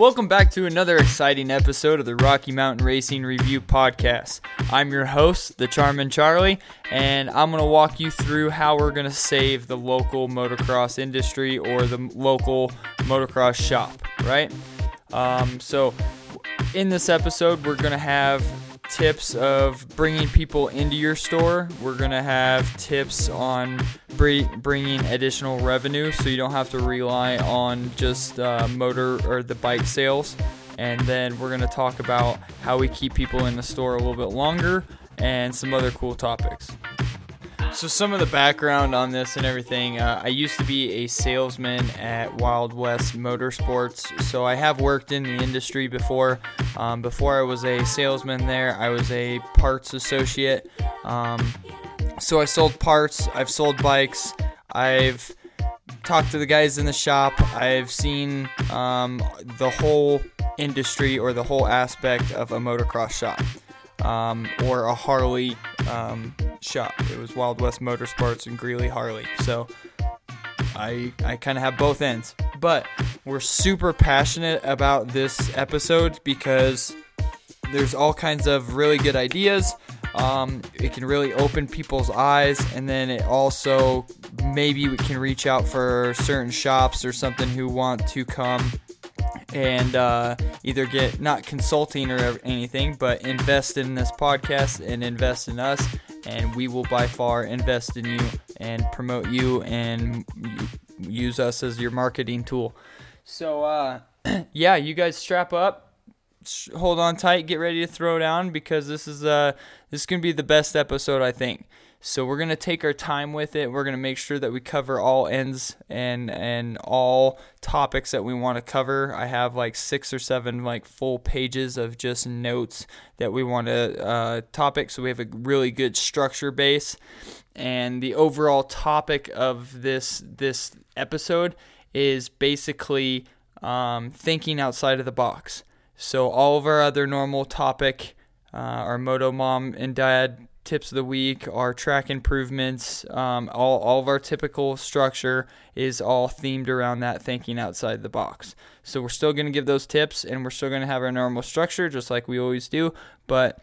Welcome back to another exciting episode of the Rocky Mountain Racing Review Podcast. I'm your host, the Charmin Charlie, and I'm going to walk you through how we're going to save the local motocross industry or the local motocross shop, right? Um, so, in this episode, we're going to have tips of bringing people into your store. We're going to have tips on bringing additional revenue so you don't have to rely on just uh, motor or the bike sales. And then we're going to talk about how we keep people in the store a little bit longer and some other cool topics. So, some of the background on this and everything uh, I used to be a salesman at Wild West Motorsports. So, I have worked in the industry before. Um, before I was a salesman there, I was a parts associate. Um, so, I sold parts, I've sold bikes, I've talked to the guys in the shop, I've seen um, the whole industry or the whole aspect of a motocross shop um, or a Harley um, shop. It was Wild West Motorsports and Greeley Harley. So I I kind of have both ends. But we're super passionate about this episode because there's all kinds of really good ideas. Um, it can really open people's eyes, and then it also maybe we can reach out for certain shops or something who want to come and uh, either get not consulting or anything, but invest in this podcast and invest in us, and we will by far invest in you and promote you and use us as your marketing tool. So, uh, yeah, you guys strap up, hold on tight, get ready to throw down because this is uh, this is gonna be the best episode I think. So we're gonna take our time with it. We're gonna make sure that we cover all ends and and all topics that we want to cover. I have like six or seven like full pages of just notes that we want to uh, topic. So we have a really good structure base. And the overall topic of this this episode is basically um, thinking outside of the box. So all of our other normal topic, uh, our moto mom and dad tips of the week, our track improvements, um, all, all of our typical structure is all themed around that thinking outside the box. So we're still going to give those tips and we're still going to have our normal structure just like we always do, but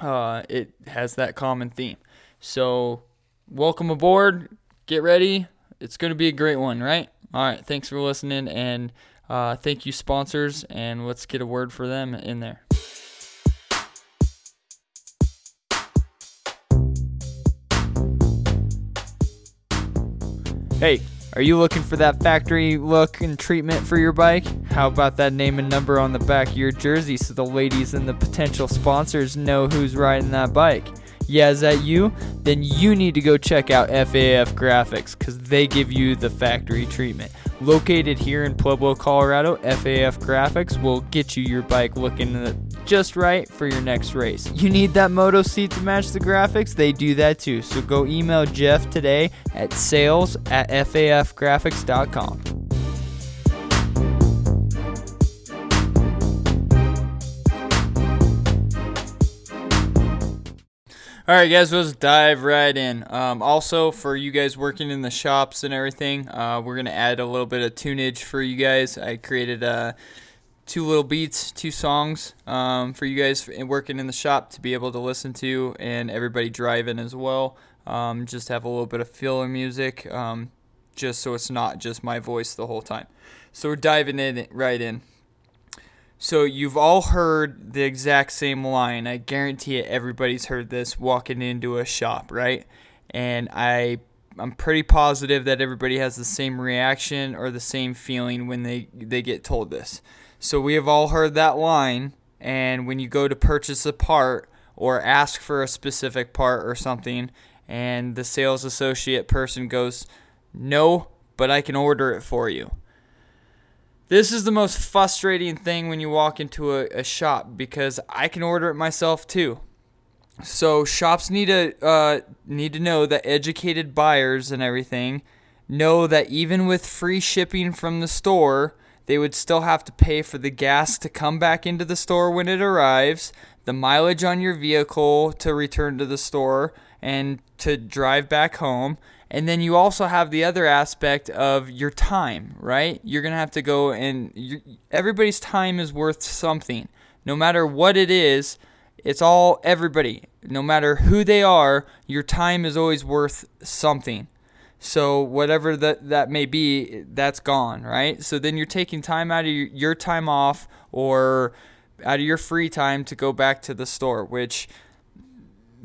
uh, it has that common theme. So welcome aboard. Get ready. It's going to be a great one, right? All right. Thanks for listening and uh, thank you, sponsors, and let's get a word for them in there. Hey, are you looking for that factory look and treatment for your bike? How about that name and number on the back of your jersey so the ladies and the potential sponsors know who's riding that bike? Yeah, is that you? Then you need to go check out FAF Graphics because they give you the factory treatment. Located here in Pueblo, Colorado, FAF Graphics will get you your bike looking just right for your next race. You need that moto seat to match the graphics? They do that too. So go email Jeff today at sales at fafgraphics.com. All right, guys, let's dive right in. Um, also, for you guys working in the shops and everything, uh, we're going to add a little bit of tunage for you guys. I created uh, two little beats, two songs um, for you guys working in the shop to be able to listen to, and everybody driving as well. Um, just have a little bit of filler music, um, just so it's not just my voice the whole time. So we're diving in right in. So you've all heard the exact same line. I guarantee it. Everybody's heard this walking into a shop, right? And I, I'm pretty positive that everybody has the same reaction or the same feeling when they they get told this. So we have all heard that line. And when you go to purchase a part or ask for a specific part or something, and the sales associate person goes, "No, but I can order it for you." This is the most frustrating thing when you walk into a, a shop because I can order it myself too. So shops need to uh, need to know that educated buyers and everything know that even with free shipping from the store, they would still have to pay for the gas to come back into the store when it arrives, the mileage on your vehicle to return to the store and to drive back home, And then you also have the other aspect of your time, right? You're going to have to go and everybody's time is worth something. No matter what it is, it's all everybody. No matter who they are, your time is always worth something. So whatever that that may be, that's gone, right? So then you're taking time out of your, your time off or out of your free time to go back to the store, which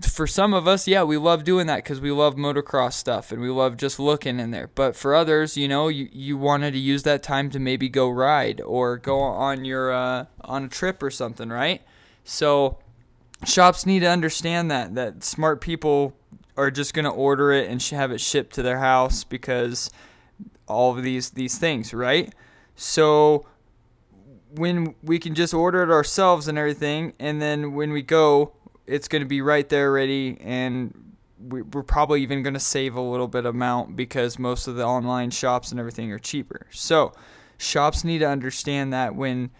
for some of us, yeah, we love doing that because we love motocross stuff and we love just looking in there. But for others, you know, you, you wanted to use that time to maybe go ride or go on your uh, on a trip or something, right? So shops need to understand that that smart people are just going to order it and have it shipped to their house because all of these these things, right? So when we can just order it ourselves and everything, and then when we go, it's going to be right there ready, and we're probably even going to save a little bit of amount because most of the online shops and everything are cheaper. So shops need to understand that when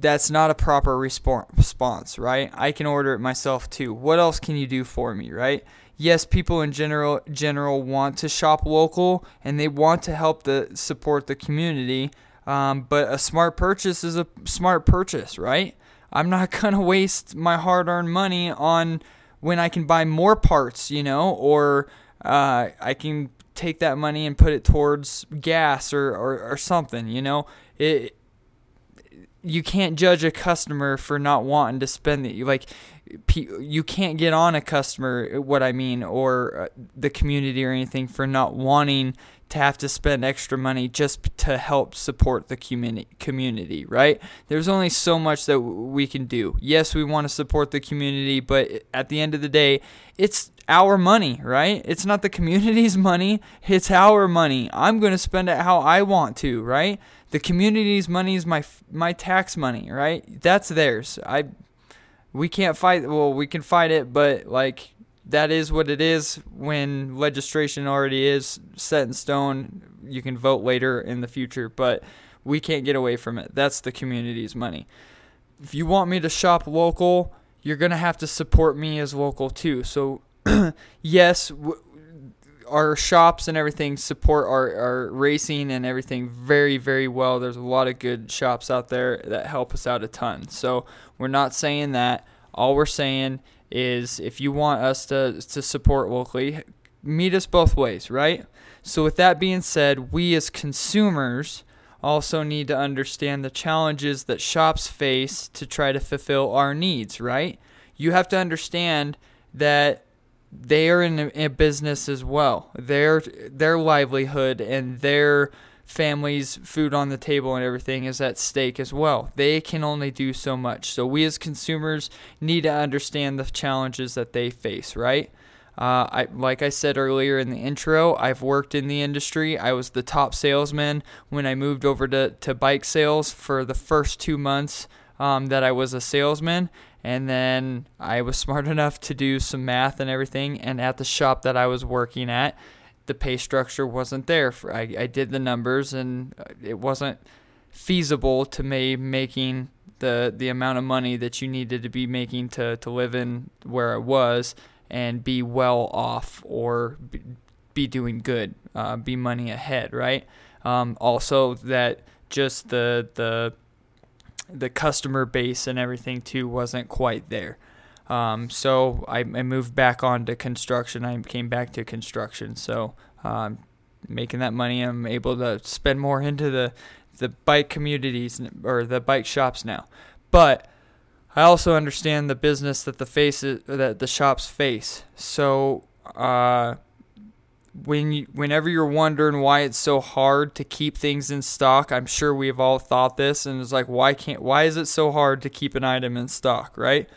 that's not a proper response, right? I can order it myself too. What else can you do for me, right? Yes, people in general general want to shop local and they want to help the support the community. Um, but a smart purchase is a smart purchase, right? I'm not gonna waste my hard-earned money on when I can buy more parts, you know, or uh, I can take that money and put it towards gas or, or, or something, you know. It you can't judge a customer for not wanting to spend it. Like you can't get on a customer, what I mean, or uh, the community or anything for not wanting to have to spend extra money just to help support the community, right? There's only so much that we can do. Yes, we want to support the community, but at the end of the day, it's our money, right? It's not the community's money, it's our money. I'm going to spend it how I want to, right? The community's money is my my tax money, right? That's theirs. I we can't fight well, we can fight it, but like that is what it is when legislation already is set in stone. You can vote later in the future, but we can't get away from it. That's the community's money. If you want me to shop local, you're going to have to support me as local too. So, yes, w- our shops and everything support our, our racing and everything very, very well. There's a lot of good shops out there that help us out a ton. So, we're not saying that. All we're saying is if you want us to, to support locally, meet us both ways, right? So, with that being said, we as consumers also need to understand the challenges that shops face to try to fulfill our needs, right? You have to understand that they are in a, business as well. Their their livelihood and their families' food on the table and everything is at stake as well. They can only do so much. So we as consumers need to understand the challenges that they face, right? Uh, I, like I said earlier in the intro, I've worked in the industry. I was the top salesman when I moved over to, to bike sales for the first two months um, that I was a salesman. And then I was smart enough to do some math and everything. And at the shop that I was working at, the pay structure wasn't there. For, I, I did the numbers and uh, it wasn't feasible to me making the the amount of money that you needed to be making to, to live in where I was and be well off or be, be doing good, uh, be money ahead, right? Um, also, that just the the the customer base and everything too wasn't quite there. Um, so I, I, moved back on to construction. I came back to construction. So um, making that money, I'm able to spend more into the the bike communities or the bike shops now. But I also understand the business that the faces that the shops face. So uh, when you, whenever you're wondering why it's so hard to keep things in stock, I'm sure we've all thought this, and it's like why can't why is it so hard to keep an item in stock, right?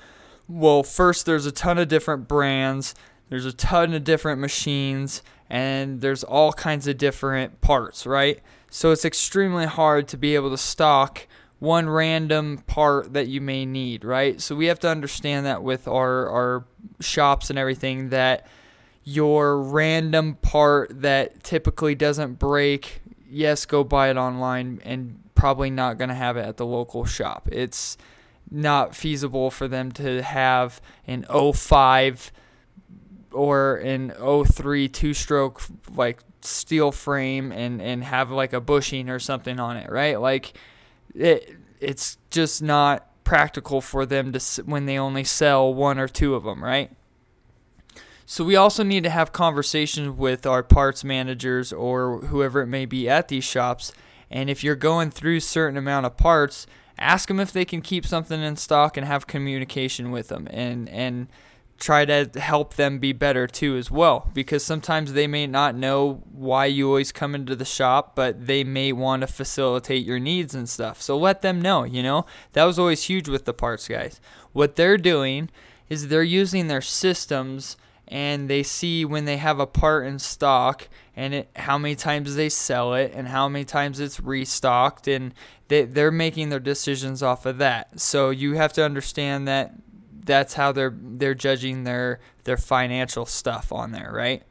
Well, first, there's a ton of different brands, there's a ton of different machines, and there's all kinds of different parts, right? So it's extremely hard to be able to stock one random part that you may need, right? So we have to understand that with our, our shops and everything that your random part that typically doesn't break, yes, go buy it online and probably not going to have it at the local shop. It's not feasible for them to have an 05 or an 03 two stroke like steel frame and and have like a bushing or something on it, right? Like it it's just not practical for them to when they only sell one or two of them, right? So we also need to have conversations with our parts managers or whoever it may be at these shops. And if you're going through certain amount of parts, ask them if they can keep something in stock and have communication with them and and try to help them be better too as well. Because sometimes they may not know why you always come into the shop but they may want to facilitate your needs and stuff. So let them know you know? That was always huge with the parts guys. What they're doing is they're using their systems and they see when they have a part in stock and it, how many times they sell it and how many times it's restocked and they, they're making their decisions off of that so you have to understand that that's how they're they're judging their their financial stuff on there, right?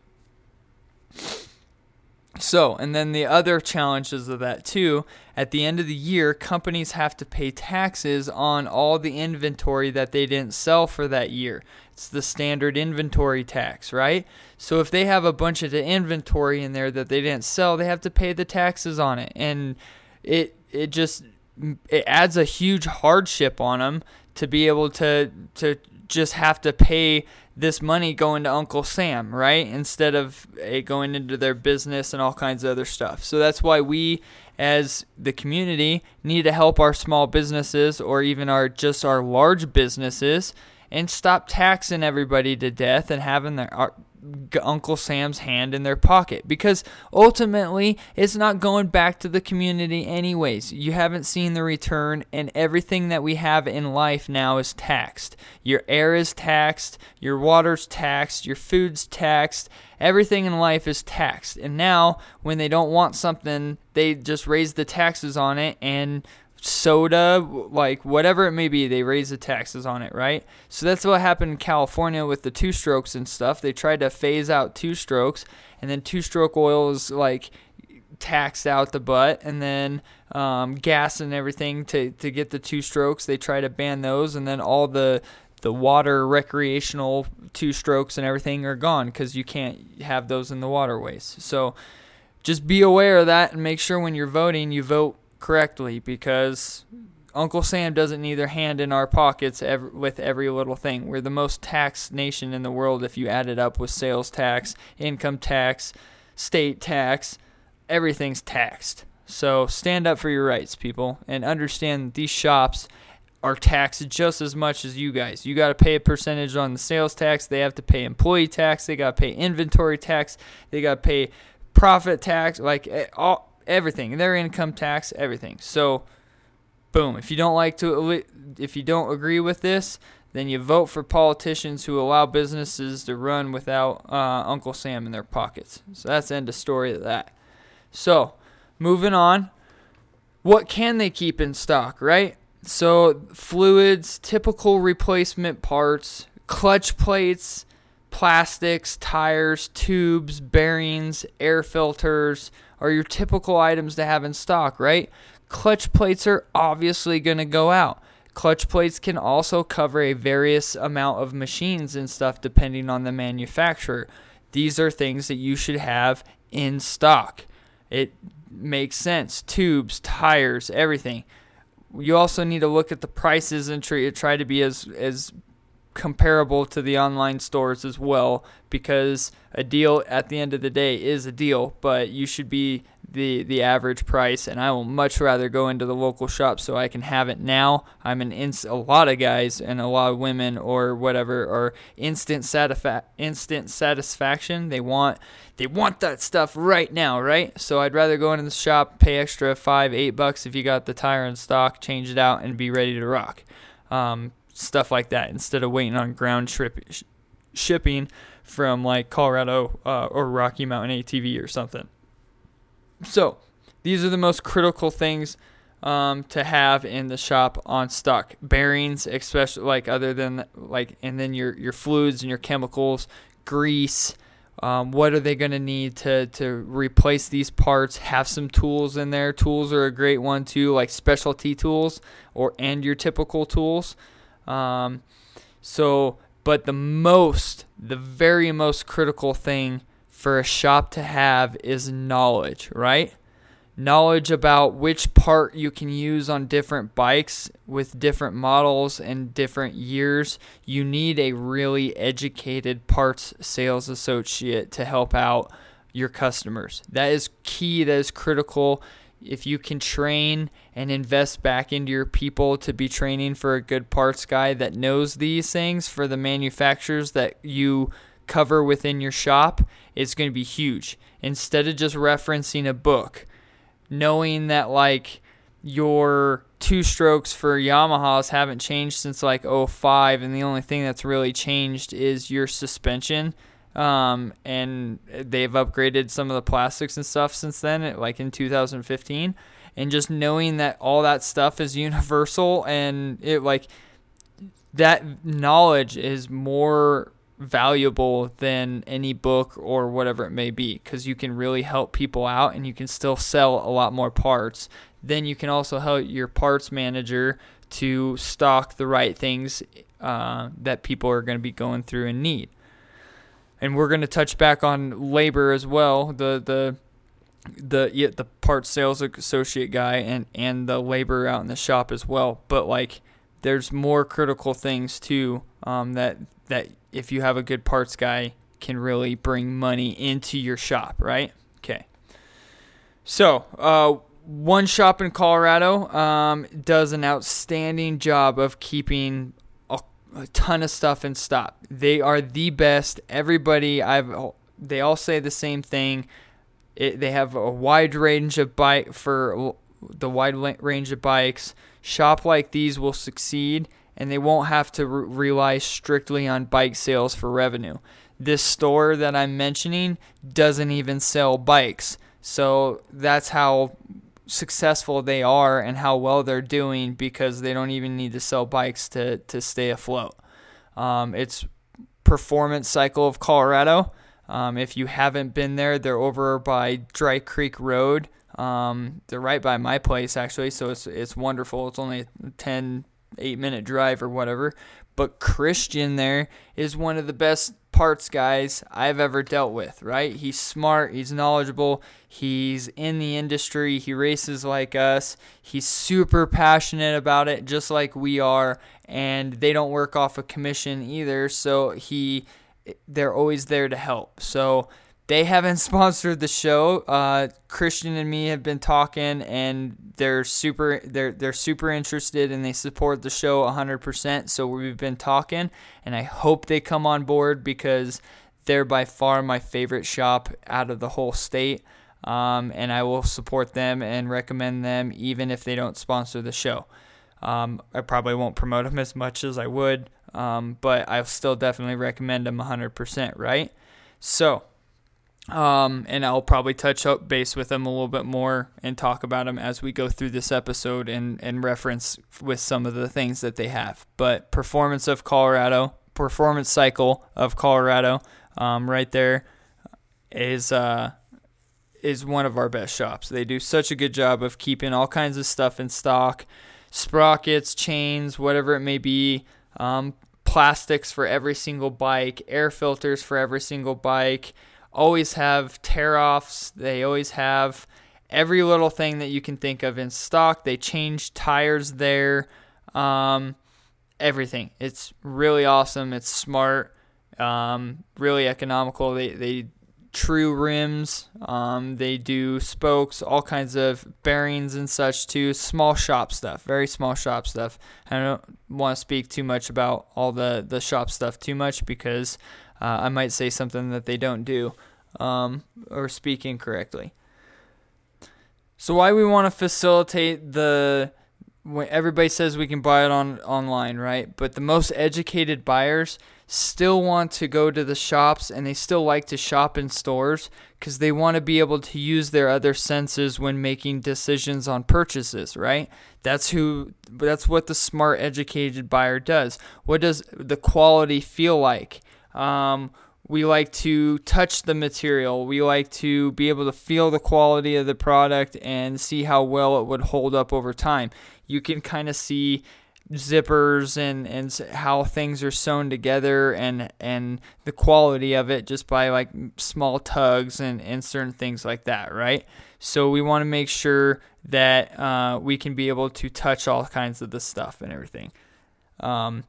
So, and then the other challenges of that too, at the end of the year, companies have to pay taxes on all the inventory that they didn't sell for that year. It's the standard inventory tax, right? So if they have a bunch of the inventory in there that they didn't sell, they have to pay the taxes on it. And it it just it adds a huge hardship on them to be able to to just have to pay this money going to Uncle Sam, right? Instead of it going into their business and all kinds of other stuff. So that's why we as the community need to help our small businesses or even our just our large businesses and stop taxing everybody to death and having their Uncle Sam's hand in their pocket because ultimately it's not going back to the community anyways. You haven't seen the return and everything that we have in life now is taxed. Your air is taxed, your water's taxed, your food's taxed, everything in life is taxed. And now when they don't want something, they just raise the taxes on it and soda, like whatever it may be, they raise the taxes on it, right? So that's what happened in California with the two strokes and stuff. They tried to phase out two strokes, and then two stroke oil is like taxed out the butt, and then um, gas and everything to, to get the two strokes. They try to ban those, and then all the the water recreational two strokes and everything are gone because you can't have those in the waterways. So just be aware of that and make sure when you're voting, you vote correctly because Uncle Sam doesn't need their hand in our pockets every, with every little thing. We're the most taxed nation in the world if you add it up with sales tax, income tax, state tax. Everything's taxed. So stand up for your rights, people, and understand these shops are taxed just as much as you guys. You got to pay a percentage on the sales tax. They have to pay employee tax. They got to pay inventory tax. They got to pay profit tax. Like eh, all everything, their income tax, everything. So, boom. If you don't like to, if you don't agree with this, then you vote for politicians who allow businesses to run without uh, Uncle Sam in their pockets. So that's end of story of that. So, moving on. What can they keep in stock, right? So, fluids, typical replacement parts, clutch plates, plastics, tires, tubes, bearings, air filters, are your typical items to have in stock, right? Clutch plates are obviously going to go out. Clutch plates can also cover a various amount of machines and stuff depending on the manufacturer. These are things that you should have in stock. It makes sense. Tubes, tires, everything. You also need to look at the prices and try, try to be as as comparable to the online stores as well because a deal at the end of the day is a deal, but you should be the the average price and I will much rather go into the local shop so I can have it now. I'm an ins- a lot of guys and a lot of women or whatever are instant satisfa- instant satisfaction. They want they want that stuff right now, right? So I'd rather go into the shop, pay extra 5 8 bucks if you got the tire in stock, change it out and be ready to rock. Um, stuff like that instead of waiting on ground trip sh- shipping from like Colorado uh, or Rocky Mountain ATV or something. So these are the most critical things um, to have in the shop on stock. Bearings, especially like other than like, and then your your fluids and your chemicals, grease. Um, what are they going to need to to replace these parts? Have some tools in there. Tools are a great one too, like specialty tools or and your typical tools. Um, so But the most, the very most critical thing for a shop to have is knowledge, right? Knowledge about which part you can use on different bikes with different models and different years. You need a really educated parts sales associate to help out your customers. That is key, that is critical. If you can train and invest back into your people to be training for a good parts guy that knows these things for the manufacturers that you cover within your shop, it's going to be huge. Instead of just referencing a book, knowing that like your two strokes for Yamahas haven't changed since like 05 and the only thing that's really changed is your suspension um, and they've upgraded some of the plastics and stuff since then, like in 2015. And just knowing that all that stuff is universal and it like that knowledge is more valuable than any book or whatever it may be because you can really help people out and you can still sell a lot more parts. Then you can also help your parts manager to stock the right things uh, that people are going to be going through and need and we're going to touch back on labor as well. The the the yeah, the part sales associate guy and and the labor out in the shop as well. But like, there's more critical things too um, that that if you have a good parts guy can really bring money into your shop, right? Okay. So, uh, one shop in Colorado um, does an outstanding job of keeping a ton of stuff in stock. They are the best. Everybody I've they all say the same thing. It, they have a wide range of bike for the wide range of bikes. Shop like these will succeed, and they won't have to re- rely strictly on bike sales for revenue. This store that I'm mentioning doesn't even sell bikes, so that's how successful they are and how well they're doing because they don't even need to sell bikes to, to stay afloat. Um, it's Performance Cycle of Colorado. Um, if you haven't been there, they're over by Dry Creek Road. Um, they're right by my place actually, so it's it's wonderful. It's only a 10, 8 minute drive or whatever. But Christian there is one of the best parts guys I've ever dealt with, right? He's smart, he's knowledgeable, he's in the industry, he races like us, he's super passionate about it, just like we are, and they don't work off a commission either, so he they're always there to help. So they haven't sponsored the show. Uh, Christian and me have been talking, and they're super they're they're super interested, and they support the show 100%. So we've been talking, and I hope they come on board because they're by far my favorite shop out of the whole state. Um, and I will support them and recommend them even if they don't sponsor the show. Um, I probably won't promote them as much as I would, um, but I'll still definitely recommend them 100%, right? So, um, and I'll probably touch up base with them a little bit more and talk about them as we go through this episode and, and reference with some of the things that they have. But Performance of Colorado, Performance Cycle of Colorado, um, right there is uh, is one of our best shops. They do such a good job of keeping all kinds of stuff in stock, sprockets, chains, whatever it may be. Um, plastics for every single bike, air filters for every single bike always have tear offs. They always have every little thing that you can think of in stock. They change tires there. Um, everything. It's really awesome. It's smart. Um, really economical. They they true rims. Um, they do spokes, all kinds of bearings and such too. Small shop stuff, very small shop stuff. I don't want to speak too much about all the the shop stuff too much because uh, I might say something that they don't do um, or speak incorrectly. So why we want to facilitate the when everybody says we can buy it on online, right? But the most educated buyers still want to go to the shops and they still like to shop in stores because they want to be able to use their other senses when making decisions on purchases, right? That's who that's what the smart educated buyer does. What does the quality feel like? Um, we like to touch the material. We like to be able to feel the quality of the product and see how well it would hold up over time. You can kind of see zippers and and how things are sewn together and and the quality of it just by like small tugs and and certain things like that right? So we want to make sure that uh, we can be able to touch all kinds of the stuff and everything. Um,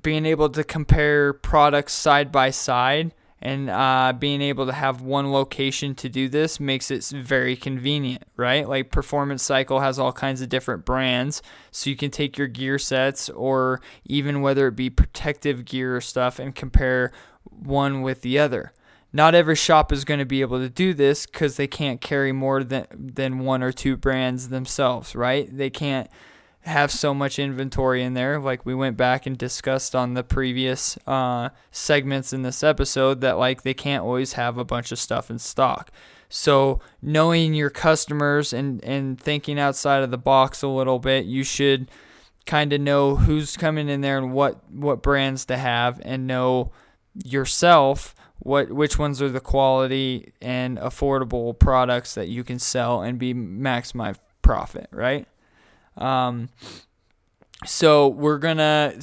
being able to compare products side by side and uh, being able to have one location to do this makes it very convenient, right? Like Performance Cycle has all kinds of different brands, so you can take your gear sets or even whether it be protective gear or stuff and compare one with the other. Not every shop is going to be able to do this because they can't carry more than than one or two brands themselves, right? They can't have so much inventory in there, like we went back and discussed on the previous uh, segments in this episode, that like they can't always have a bunch of stuff in stock. So knowing your customers and and thinking outside of the box a little bit, you should kind of know who's coming in there and what what brands to have, and know yourself what which ones are the quality and affordable products that you can sell and be maximize profit, right? Um, so we're gonna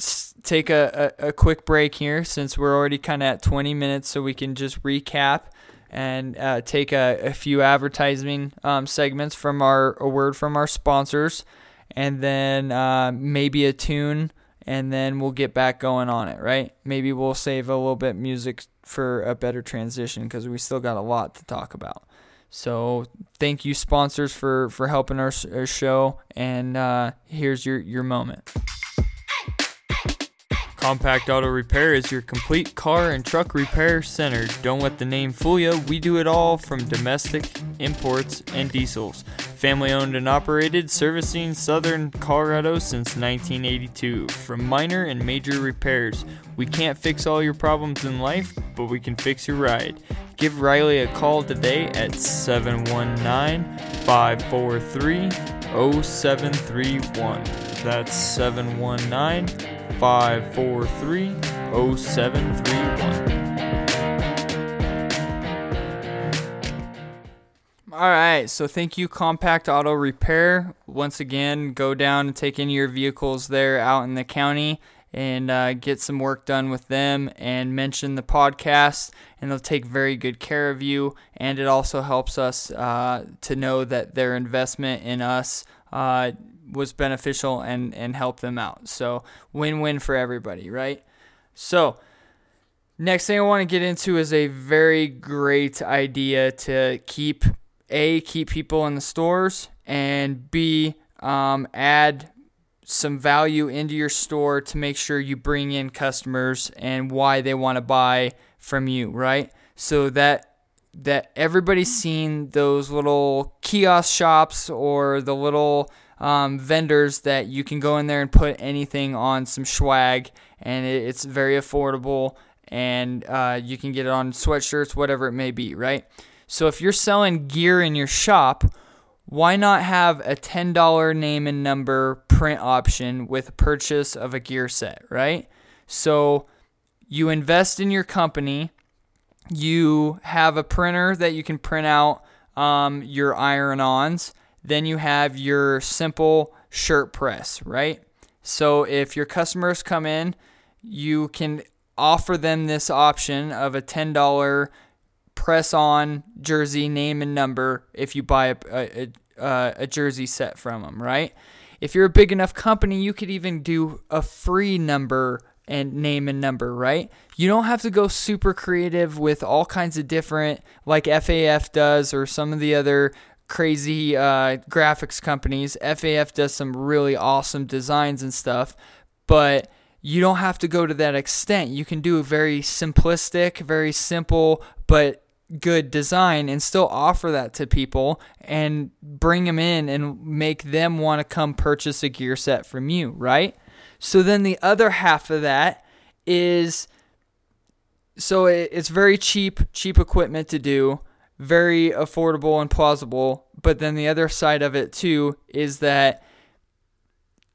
take a, a, a, quick break here since we're already kind of at 20 minutes, so we can just recap and uh, take a, a, few advertising um, segments from our a word from our sponsors, and then uh, maybe a tune, and then we'll get back going on it. Right? Maybe we'll save a little bit music for a better transition because we still got a lot to talk about. So thank you sponsors for for helping our, our show, and uh, here's your your moment. Compact Auto Repair is your complete car and truck repair center. Don't let the name fool you. We do it all from domestic, imports, and diesels. Family owned and operated, servicing southern Colorado since 1982. From minor and major repairs, we can't fix all your problems in life, but we can fix your ride. Give Riley a call today at 719 543 0731. That's 719 543 0731. All right, so thank you, Compact Auto Repair. Once again, go down and take any of your vehicles there out in the county and uh, get some work done with them and mention the podcast and they'll take very good care of you. And it also helps us uh, to know that their investment in us uh, was beneficial and, and helped them out. So win-win for everybody right? So next thing i want to get into is a very great idea to keep a keep people in the stores and b um, add some value into your store to make sure you bring in customers and why they want to buy from you, right? So that that everybody's seen those little kiosk shops or the little um, vendors that you can go in there and put anything on some swag and it, it's very affordable and uh, you can get it on sweatshirts, whatever it may be, right? So if you're selling gear in your shop, why not have a $10 name and number print option with purchase of a gear set, right? So you invest in your company, you have a printer that you can print out um, your iron ons, then you have your simple shirt press, right? So if your customers come in, you can offer them this option of a $10 press on jersey name and number if you buy a, a, uh, a jersey set from them, right? If you're a big enough company, you could even do a free number and name and number, right? You don't have to go super creative with all kinds of different, like FAF does, or some of the other crazy uh, graphics companies. FAF does some really awesome designs and stuff, but you don't have to go to that extent. You can do a very simplistic, very simple, but good design and still offer that to people and bring them in and make them want to come purchase a gear set from you, right? So then the other half of that is so it's very cheap, cheap equipment to do, very affordable and plausible. But then the other side of it too is that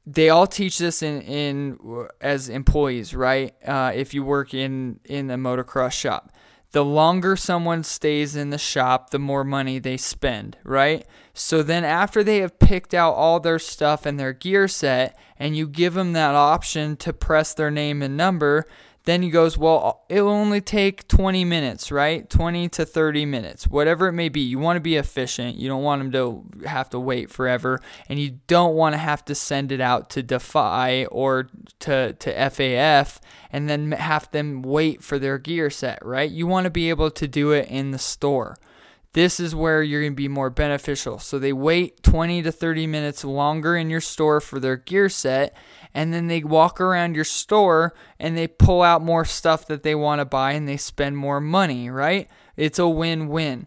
they all teach this in, in as employees, right? Uh, if you work in in a motocross shop, the longer someone stays in the shop, the more money they spend, right? So then, after they have picked out all their stuff and their gear set, and you give them that option to press their name and number, then he goes, Well, it'll only take 20 minutes, right? 20 to 30 minutes, whatever it may be. You want to be efficient. You don't want them to have to wait forever. And you don't want to have to send it out to Defy or to, to FAF and then have them wait for their gear set, right? You want to be able to do it in the store. This is where you're going to be more beneficial. So they wait 20 to 30 minutes longer in your store for their gear set and then they walk around your store and they pull out more stuff that they want to buy and they spend more money, right? It's a win win.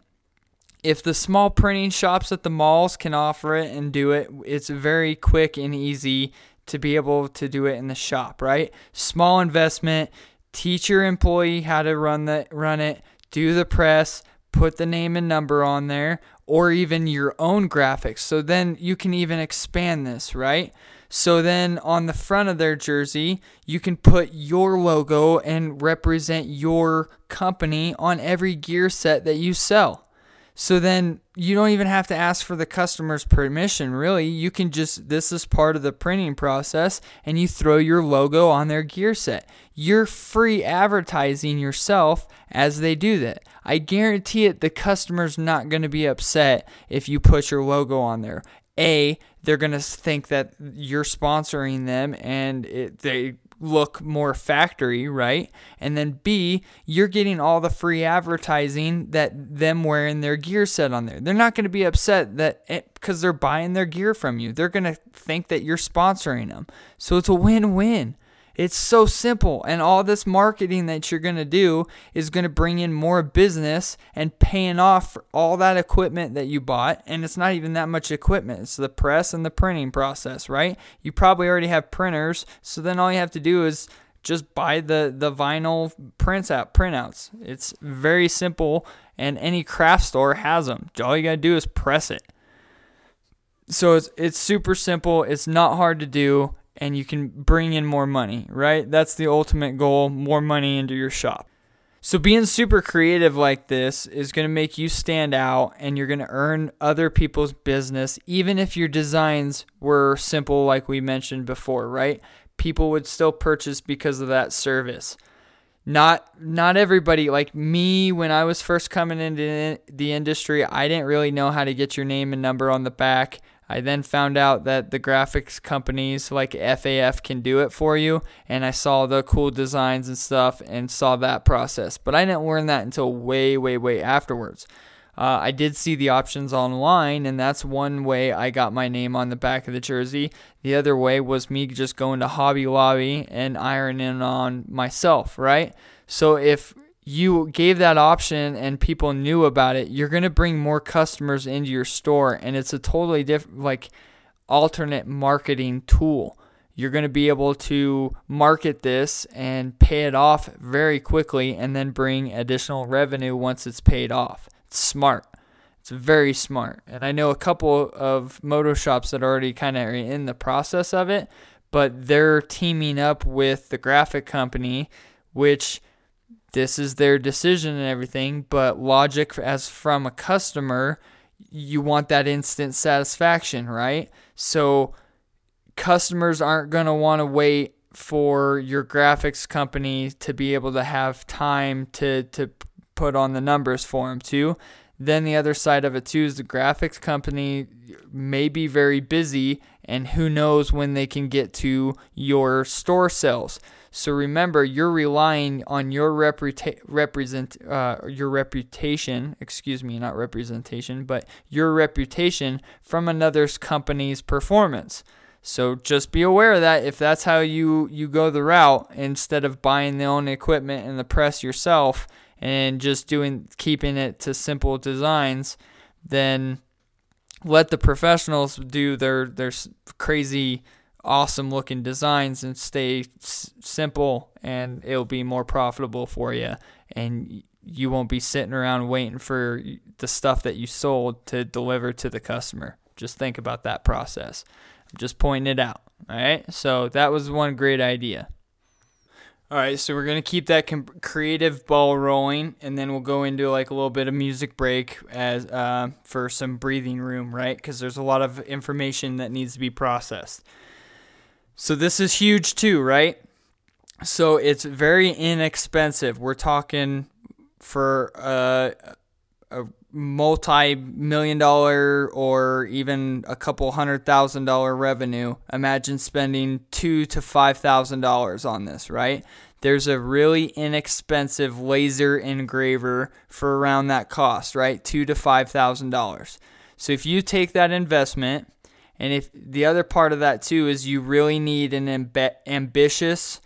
If the small printing shops at the malls can offer it and do it, it's very quick and easy to be able to do it in the shop, right? Small investment, teach your employee how to run the run it, do the press, put the name and number on there, or even your own graphics. So then you can even expand this, right? So then on the front of their jersey, you can put your logo and represent your company on every gear set that you sell. So then you don't even have to ask for the customer's permission, really. You can just, this is part of the printing process, and you throw your logo on their gear set. You're free advertising yourself as they do that. I guarantee it, the customer's not going to be upset if you put your logo on there. A, they're going to think that you're sponsoring them and it, they look more factory, right? And then B, you're getting all the free advertising that them wearing their gear set on there. They're not going to be upset that because they're buying their gear from you. They're going to think that you're sponsoring them. So it's a win-win. It's so simple. And all this marketing that you're going to do is going to bring in more business and paying off all that equipment that you bought. And it's not even that much equipment, it's the press and the printing process, right? You probably already have printers. So then all you have to do is just buy the, the vinyl prints out printouts. It's very simple, and any craft store has them. All you got to do is press it. So it's, it's super simple. It's not hard to do and you can bring in more money, right? That's the ultimate goal more money into your shop. So, being super creative like this is going to make you stand out and you're going to earn other people's business, even if your designs were simple, like we mentioned before, right? People would still purchase because of that service. Not not everybody like me when I was first coming into the industry, I didn't really know how to get your name and number on the back. I then found out that the graphics companies like FAF can do it for you, and I saw the cool designs and stuff and saw that process. But I didn't learn that until way, way, way afterwards. Uh, I did see the options online, and that's one way I got my name on the back of the jersey. The other way was me just going to Hobby Lobby and ironing on myself, right? So if you gave that option and people knew about it, you're going to bring more customers into your store and it's a totally different like alternate marketing tool. You're going to be able to market this and pay it off very quickly and then bring additional revenue once it's paid off. It's smart. It's very smart. And I know a couple of moto shops that already kind of are in the process of it, but they're teaming up with the graphic company which this is their decision and everything, but logic as from a customer, you want that instant satisfaction, right? So customers aren't going to want to wait for your graphics company to be able to have time to to put on the numbers for them too. Then the other side of it too is the graphics company may be very busy and who knows when they can get to your store sales. So remember, you're relying on your reputa- represent uh, your reputation. Excuse me, not representation, but your reputation from another company's performance. So just be aware of that. If that's how you you go the route, instead of buying the own equipment and the press yourself and just doing keeping it to simple designs, then let the professionals do their their crazy awesome looking designs and stay s- simple and it'll be more profitable for you and you won't be sitting around waiting for the stuff that you sold to deliver to the customer. Just think about that process. I'm just pointing it out. All right? So that was one great idea. All right, so we're gonna keep that com- creative ball rolling, and then we'll go into like a little bit of music break as uh, for some breathing room, right? Because there's a lot of information that needs to be processed. So this is huge too, right? So it's very inexpensive. We're talking for a, a multi-million dollar or even a couple hundred thousand dollar revenue. Imagine spending two to five thousand dollars on this, right? There's a really inexpensive laser engraver for around that cost, right? Two to five thousand dollars. So if you take that investment, and if the other part of that too is you really need an amb- ambitious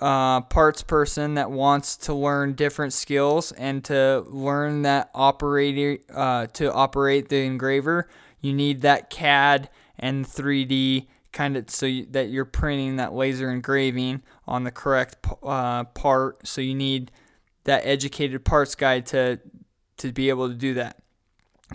uh, parts person that wants to learn different skills and to learn that operator uh, to operate the engraver, you need that CAD and 3D kind of so you, that you're printing that laser engraving on the correct uh, part. So you need that educated parts guy to to be able to do that.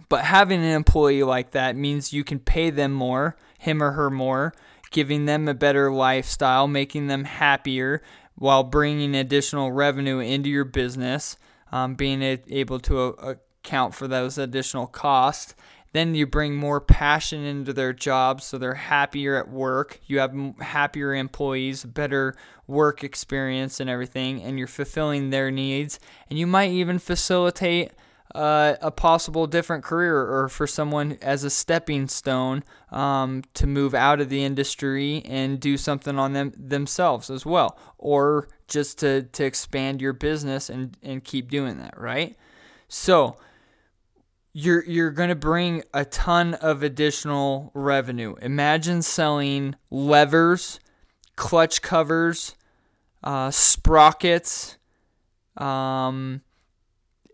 But having an employee like that means you can pay them more, him or her more, giving them a better lifestyle, making them happier while bringing additional revenue into your business, um, being able to uh, account for those additional costs. Then you bring more passion into their jobs so they're happier at work. You have happier employees, better work experience, and everything, and you're fulfilling their needs. And you might even facilitate uh, a possible different career or for someone as a stepping stone um, to move out of the industry and do something on them themselves as well or just to, to expand your business and, and keep doing that right? So you're you're going to bring a ton of additional revenue. Imagine selling levers clutch covers uh, sprockets um,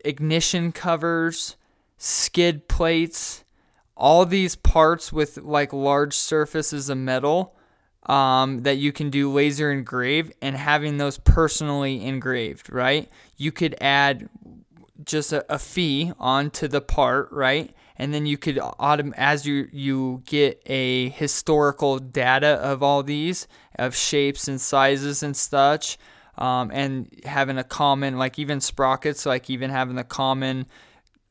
ignition covers, skid plates, all these parts with like large surfaces of metal um, that you can do laser engrave and having those personally engraved, right? You could add just a, a fee onto the part, right? And then you could autom- as you you get a historical data of all these of shapes and sizes and such um, and having a common like even sprockets like even having the common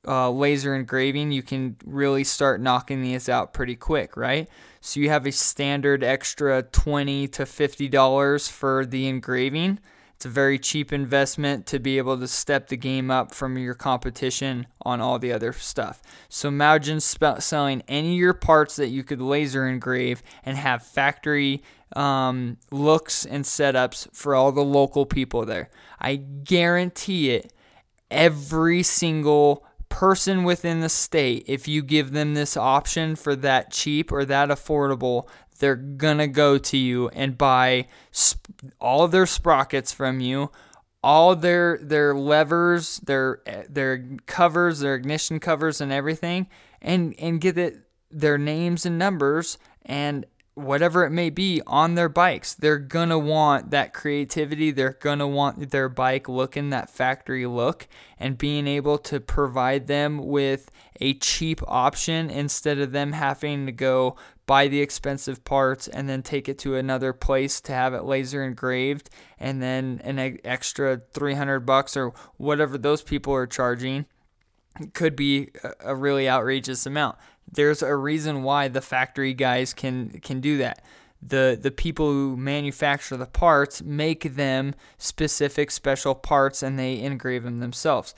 uh, laser engraving you can really start knocking these out pretty quick right so you have a standard extra 20 to 50 dollars for the engraving it's a very cheap investment to be able to step the game up from your competition on all the other stuff. So imagine sp- selling any of your parts that you could laser engrave and have factory um, looks and setups for all the local people there. I guarantee it. Every single person within the state, if you give them this option for that cheap or that affordable, they're gonna go to you and buy sp- all their sprockets from you, all their their levers, their their covers, their ignition covers, and everything, and and get it their names and numbers and whatever it may be on their bikes. They're gonna want that creativity. They're gonna want their bike looking that factory look and being able to provide them with a cheap option instead of them having to go buy the expensive parts and then take it to another place to have it laser engraved and then an extra 300 bucks or whatever those people are charging could be a really outrageous amount. There's a reason why the factory guys can can do that. The the people who manufacture the parts make them specific special parts and they engrave them themselves.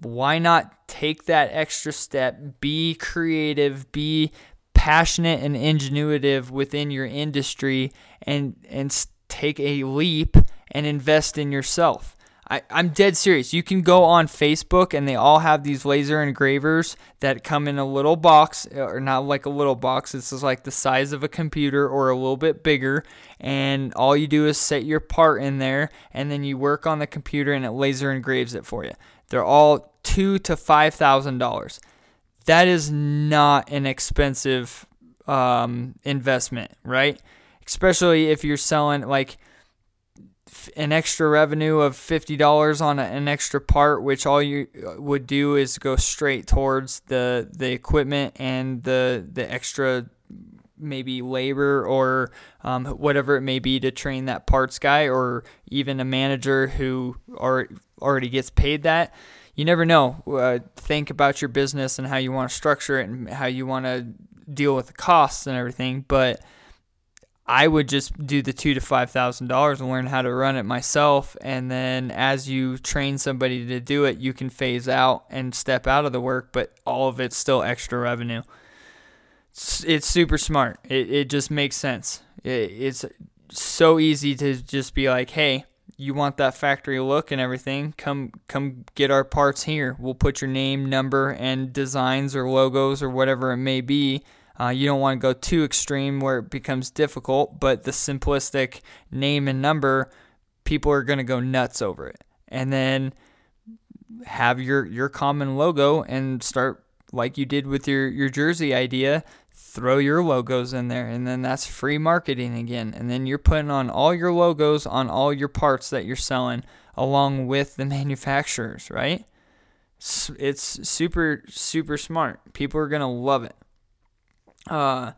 Why not take that extra step, be creative, be passionate and ingenuitive within your industry and and take a leap and invest in yourself. I, I'm dead serious. You can go on Facebook and they all have these laser engravers that come in a little box, or not like a little box. This is like the size of a computer or a little bit bigger. And all you do is set your part in there, and then you work on the computer and it laser engraves it for you. They're all two to five thousand dollars. That is not an expensive um, investment, right? Especially if you're selling like an extra revenue of $50 on an extra part which all you uh, would do is go straight towards the the equipment and the the extra maybe labor or um, whatever it may be to train that parts guy or even a manager who are, already gets paid that. You never know uh, think about your business and how you want to structure it and how you want to deal with the costs and everything but I would just do the two to five thousand dollars and learn how to run it myself. And then as you train somebody to do it, you can phase out and step out of the work, but all of it's still extra revenue it's, it's super smart. It, it just makes sense. It, it's so easy to just be like, hey, you want that factory look and everything, come come get our parts here. We'll put your name, number, and designs or logos or whatever it may be. Uh, you don't want to go too extreme where it becomes difficult, but the simplistic name and number, people are going to go nuts over it. And then have your your common logo and start like you did with your your jersey idea throw your logos in there and then that's free marketing again. And then you're putting on all your logos on all your parts that you're selling along with the manufacturers right? It's super super smart. People are going to love it uh,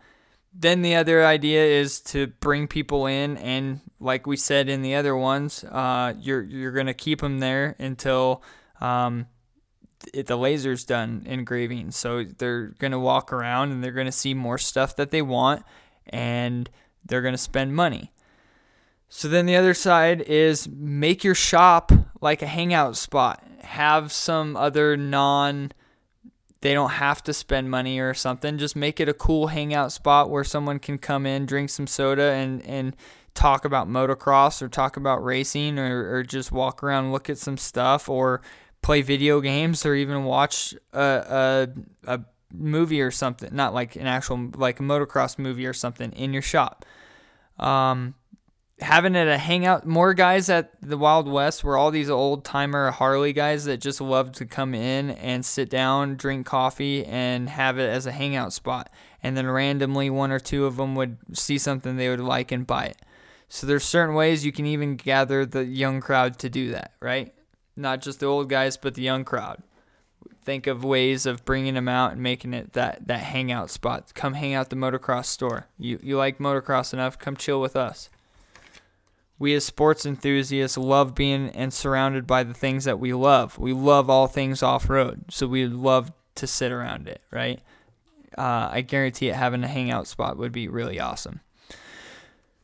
then the other idea is to bring people in and like we said in the other ones uh, you're you're to keep them there until um, it, the laser's done engraving. So they're to walk around and they're to see more stuff that they want and they're to spend money. So then the other side is make your shop like a hangout spot. Have some other non they don't have to spend money or something. Just make it a cool hangout spot where someone can come in, drink some soda and and talk about motocross or talk about racing or, or just walk around look at some stuff or play video games or even watch a, a, a movie or something, not like an actual like a motocross movie or something in your shop. Um, having it a hangout, more guys at the Wild West were all these old timer Harley guys that just loved to come in and sit down, drink coffee, and have it as a hangout spot. And then randomly, one or two of them would see something they would like and buy it. So there's certain ways you can even gather the young crowd to do that, right? not just the old guys, but the young crowd. Think of ways of bringing them out and making it that, that hangout spot. Come hang out the motocross store. You, you like motocross enough, come chill with us. We as sports enthusiasts love being and surrounded by the things that we love. We love all things off road, so we love to sit around it, right? Uh, I guarantee it having a hangout spot would be really awesome.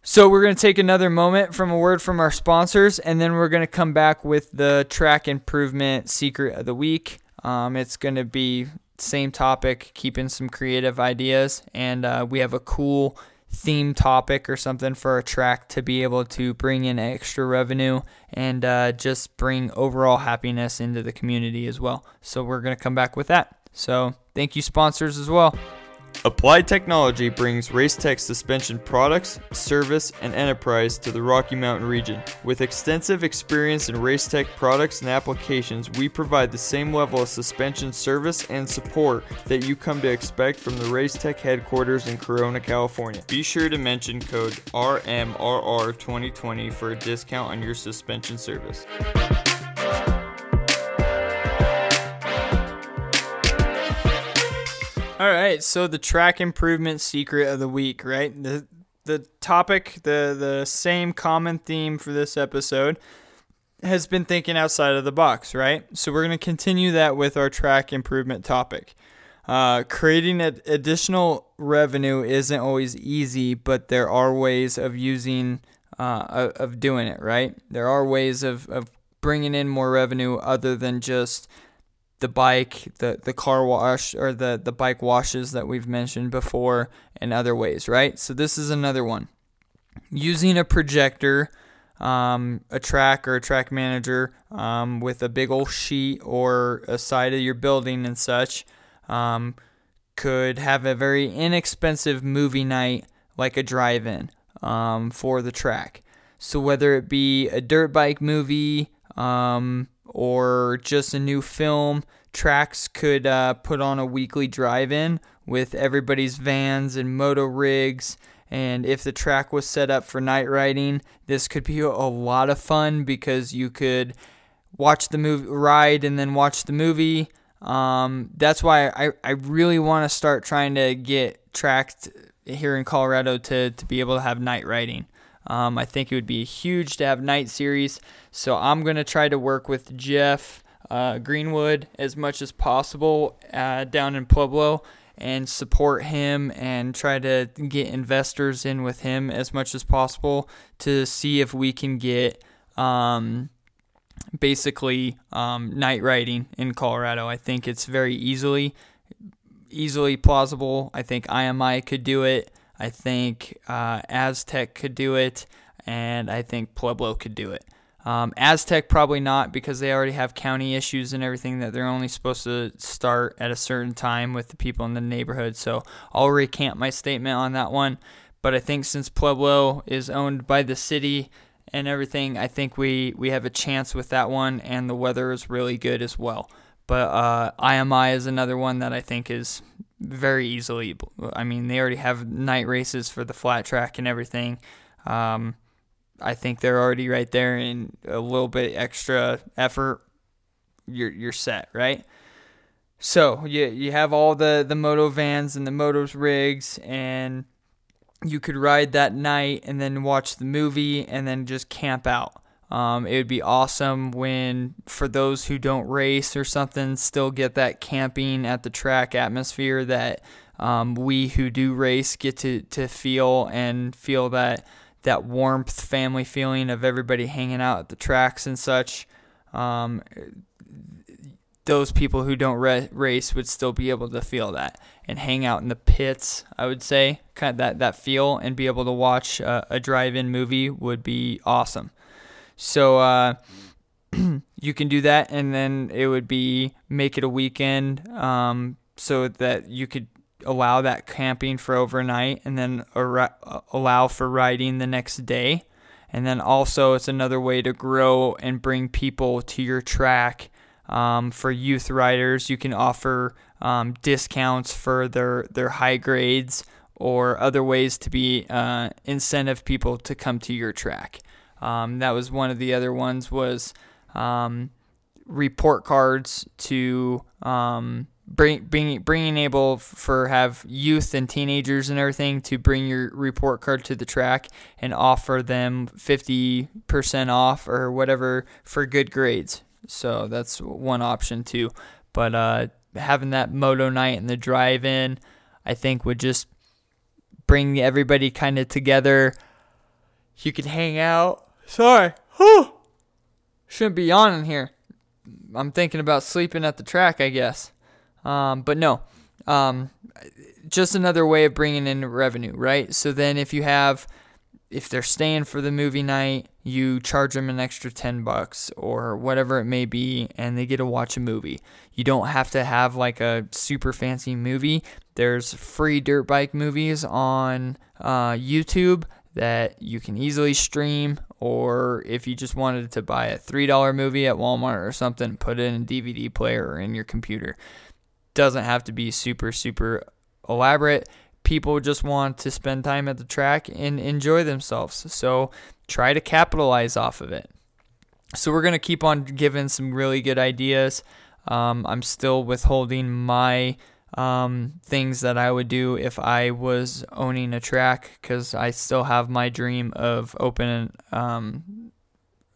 So we're going to take another moment from a word from our sponsors, and then we're going to come back with the track improvement secret of the week. Um, it's going to be same topic, keeping some creative ideas, and uh, we have a cool theme topic or something for a track to be able to bring in extra revenue and uh, just bring overall happiness into the community as well. So we're going to come back with that. So thank you, sponsors, as well. Applied Technology brings Racetech suspension products, service, and enterprise to the Rocky Mountain region. With extensive experience in Racetech products and applications, we provide the same level of suspension service and support that you come to expect from the Racetech headquarters in Corona, California. Be sure to mention code RMRR2020 for a discount on your suspension service. All right, so the track improvement secret of the week, right? The the topic, the the same common theme for this episode has been thinking outside of the box, right? So we're going to continue that with our track improvement topic. Uh, creating additional revenue isn't always easy, but there are ways of using uh, of doing it, right? There are ways of, of bringing in more revenue other than just the bike, the, the car wash, or the, the bike washes that we've mentioned before, and other ways, right? So, this is another one. Using a projector, um, a track or a track manager um, with a big old sheet or a side of your building and such um, could have a very inexpensive movie night like a drive in um, for the track. So, whether it be a dirt bike movie, um, or just a new film. Tracks could uh, put on a weekly drive in with everybody's vans and moto rigs. And if the track was set up for night riding, this could be a lot of fun because you could watch the movie, ride, and then watch the movie. Um, that's why I, I really want to start trying to get tracked here in Colorado to to be able to have night riding. Um, I think it would be huge to have night series. So I'm gonna try to work with Jeff uh, Greenwood as much as possible uh, down in Pueblo and support him and try to get investors in with him as much as possible to see if we can get um, basically um, night riding in Colorado. I think it's very easily easily plausible. I think IMI could do it. I think uh, Aztec could do it, and I think Pueblo could do it. Um, Aztec probably not because they already have county issues and everything that they're only supposed to start at a certain time with the people in the neighborhood. So I'll recant my statement on that one. But I think since Pueblo is owned by the city and everything, I think we, we have a chance with that one, and the weather is really good as well. But uh, IMI is another one that I think is very easily. I mean, they already have night races for the flat track and everything. Um, I think they're already right there, and a little bit extra effort, you're you're set, right? So you you have all the the moto vans and the motos rigs, and you could ride that night and then watch the movie and then just camp out. Um, it would be awesome when, for those who don't race or something, still get that camping at the track atmosphere that um, we who do race get to, to feel and feel that that warmth, family feeling of everybody hanging out at the tracks and such. Um, those people who don't re- race would still be able to feel that and hang out in the pits. I would say kind of that that feel and be able to watch uh, a drive-in movie would be awesome. So uh, you can do that, and then it would be make it a weekend um, so that you could allow that camping for overnight and then ar- allow for riding the next day. And then also, it's another way to grow and bring people to your track. Um, for youth riders, you can offer um, discounts for their, their high grades or other ways to be uh, incentive people to come to your track. Um, that was one of the other ones was um, report cards to um, bring, bring bringing able for have youth and teenagers and everything to bring your report card to the track and offer them 50% off or whatever for good grades. So that's one option too. But uh, having that moto night and the drive in, I think would just bring everybody kind of together. You could hang out Sorry. Whew. Shouldn't be yawning here. I'm thinking about sleeping at the track, I guess. Um, but no. Um, just another way of bringing in revenue, right? So then if you have if they're staying for the movie night, you charge them an extra 10 bucks or whatever it may be and they get to watch a movie. You don't have to have like a super fancy movie. There's free dirt bike movies on uh, YouTube that you can easily stream or if you just wanted to buy a $3 movie at Walmart or something, put it in a DVD player or in your computer. Doesn't have to be super, super elaborate. People just want to spend time at the track and enjoy themselves. So try to capitalize off of it. So we're going to keep on giving some really good ideas. Um, I'm still withholding my um, things that I would do if I was owning a track because I still have my dream of opening um,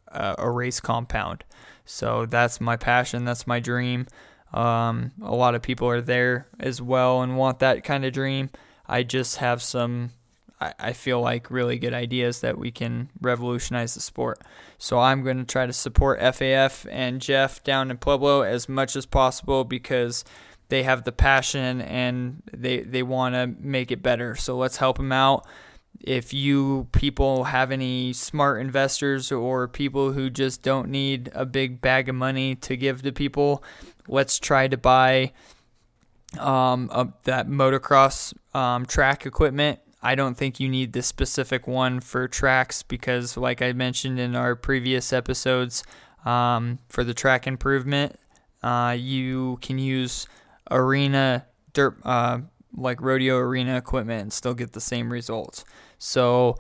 a, a, race compound. So that's my passion, that's my dream. Um, a lot of people are there as well and want that kind of dream. I just have some, I, I feel like, really good ideas that we can revolutionize the sport. So I'm going to try to support FAF and Jeff down in Pueblo as much as possible because they have the passion and they they want to make it better. So let's help them out. If you people have any smart investors or people who just don't need a big bag of money to give to people, let's try to buy um, that motocross um, track equipment. I don't think you need the specific one for tracks because, like I mentioned in our previous episodes, um, for the track improvement, uh, you can use arena dirt uh, like rodeo arena equipment and still get the same results. So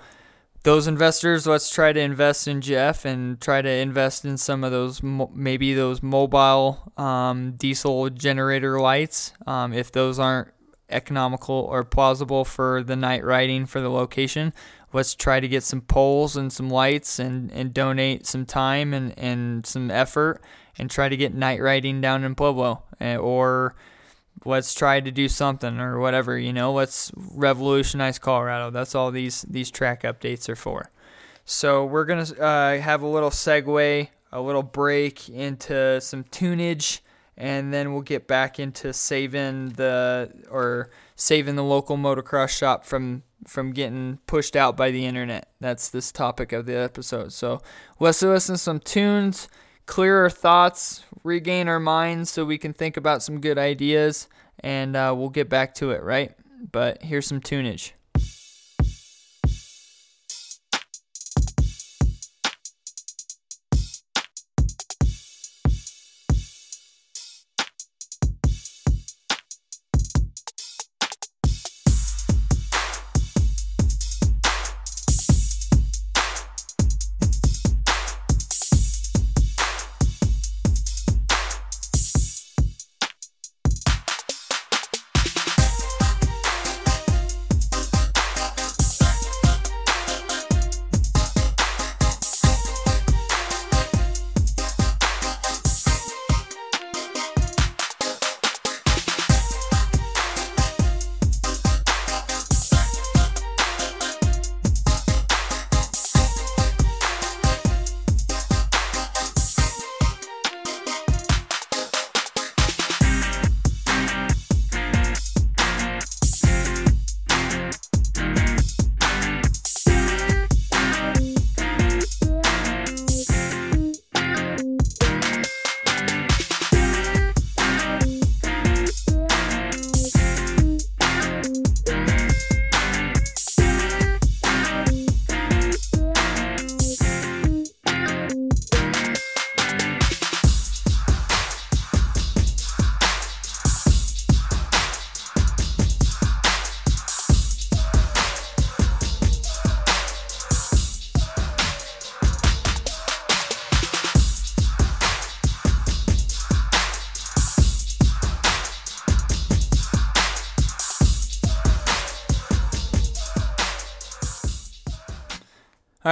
those investors, let's try to invest in Jeff and try to invest in some of those maybe those mobile um, diesel generator lights. Um, if those aren't economical or plausible for the night riding for the location. Let's try to get some poles and some lights and, and donate some time and, and some effort and try to get night riding down in Pueblo. Eh, or let's try to do something or whatever, you know, let's revolutionize Colorado. That's all these, these track updates are for. So we're to uh, have a little segue, a little break into some tunage and then we'll get back into saving the or saving the local motocross shop from from getting pushed out by the internet. That's this topic of the episode. So let's listen to some tunes, clearer thoughts, regain our minds, so we can think about some good ideas, and uh, we'll get back to it. Right? But here's some tunage.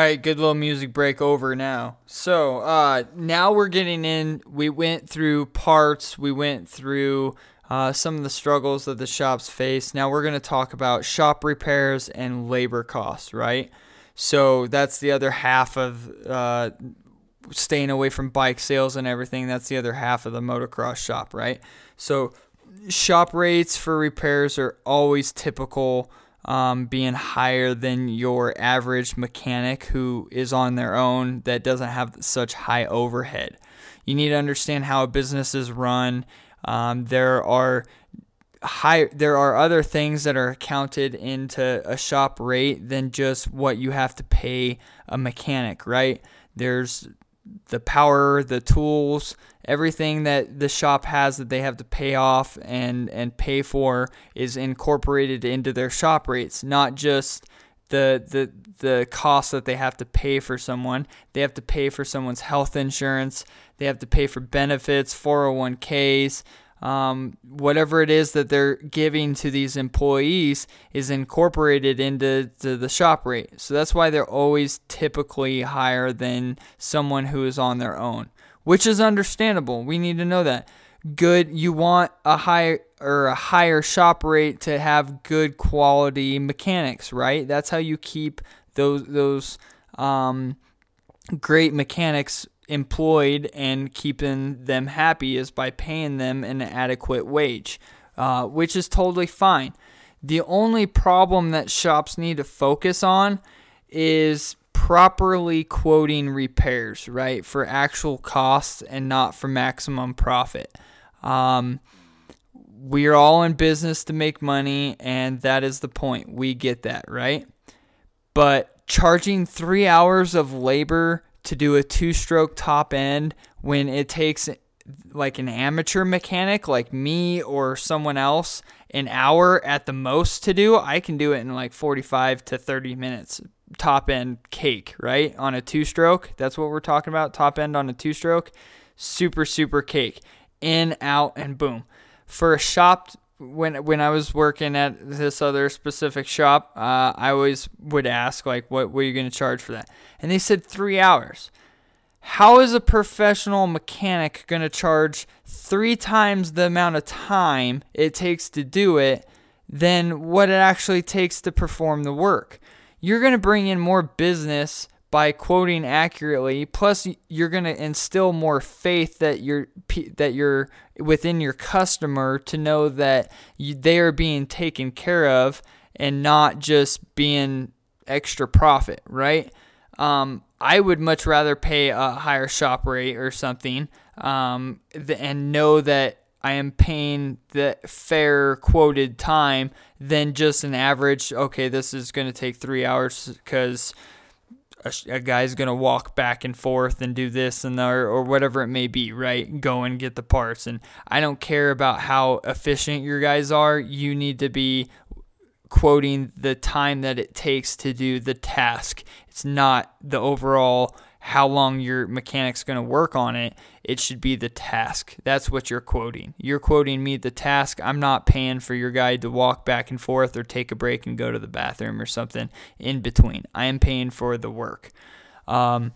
Right, good little music break over now. So uh, now we're getting in. We went through parts. We went through uh, some of the struggles that the shops face. Now we're going to talk about shop repairs and labor costs, right? So that's the other half of uh, staying away from bike sales and everything. That's the other half of the motocross shop, right? So shop rates for repairs are always typical um, being higher than your average mechanic who is on their own that doesn't have such high overhead. You need to understand how a business is run. Um, there are high there are other things that are counted into a shop rate than just what you have to pay a mechanic, right? There's the power, the tools, everything that the shop has that they have to pay off and and pay for is incorporated into their shop rates, not just the the the cost that they have to pay for someone. They have to pay for someone's health insurance. They have to pay for benefits, 401ks, um, whatever it is that they're giving to these employees is incorporated into the shop rate. So that's why they're always typically higher than someone who is on their own, which is understandable. We need to know that. Good, you want a higher or a higher shop rate to have good quality mechanics, right? That's how you keep those those um, great mechanics employed and keeping them happy is by paying them an adequate wage, uh, which is totally fine. The only problem that shops need to focus on is properly quoting repairs, right, for actual costs and not for maximum profit. Um, we are all in business to make money, and that is the point. We get that, right? But charging three hours of labor to do a two stroke top end when it takes like an amateur mechanic like me or someone else an hour at the most to do, I can do it in like 45 to 30 minutes. Top end cake, right? On a two stroke. That's what we're talking about. Top end on a two stroke. Super, super cake. In, out, and boom. For a shop when when I was working at this other specific shop, uh, I always would ask like, "What were you going to charge for that?" And they said three hours. How is a professional mechanic going to charge three times the amount of time it takes to do it than what it actually takes to perform the work? You're going to bring in more business by quoting accurately plus you're going to instill more faith that you're that you're within your customer to know that you, they are being taken care of and not just being extra profit right um, i would much rather pay a higher shop rate or something um, and know that I am paying the fair quoted time than just an average. Okay, this is going to take three hours because a, a guy's going to walk back and forth and do this and or whatever it may be, right? Go and get the parts. And I don't care about how efficient your guys are. You need to be quoting the time that it takes to do the task. It's not the overall how long your mechanic's going to work on it. It should be the task. That's what you're quoting. You're quoting me the task. I'm not paying for your guy to walk back and forth or take a break and go to the bathroom or something in between. I am paying for the work. Um,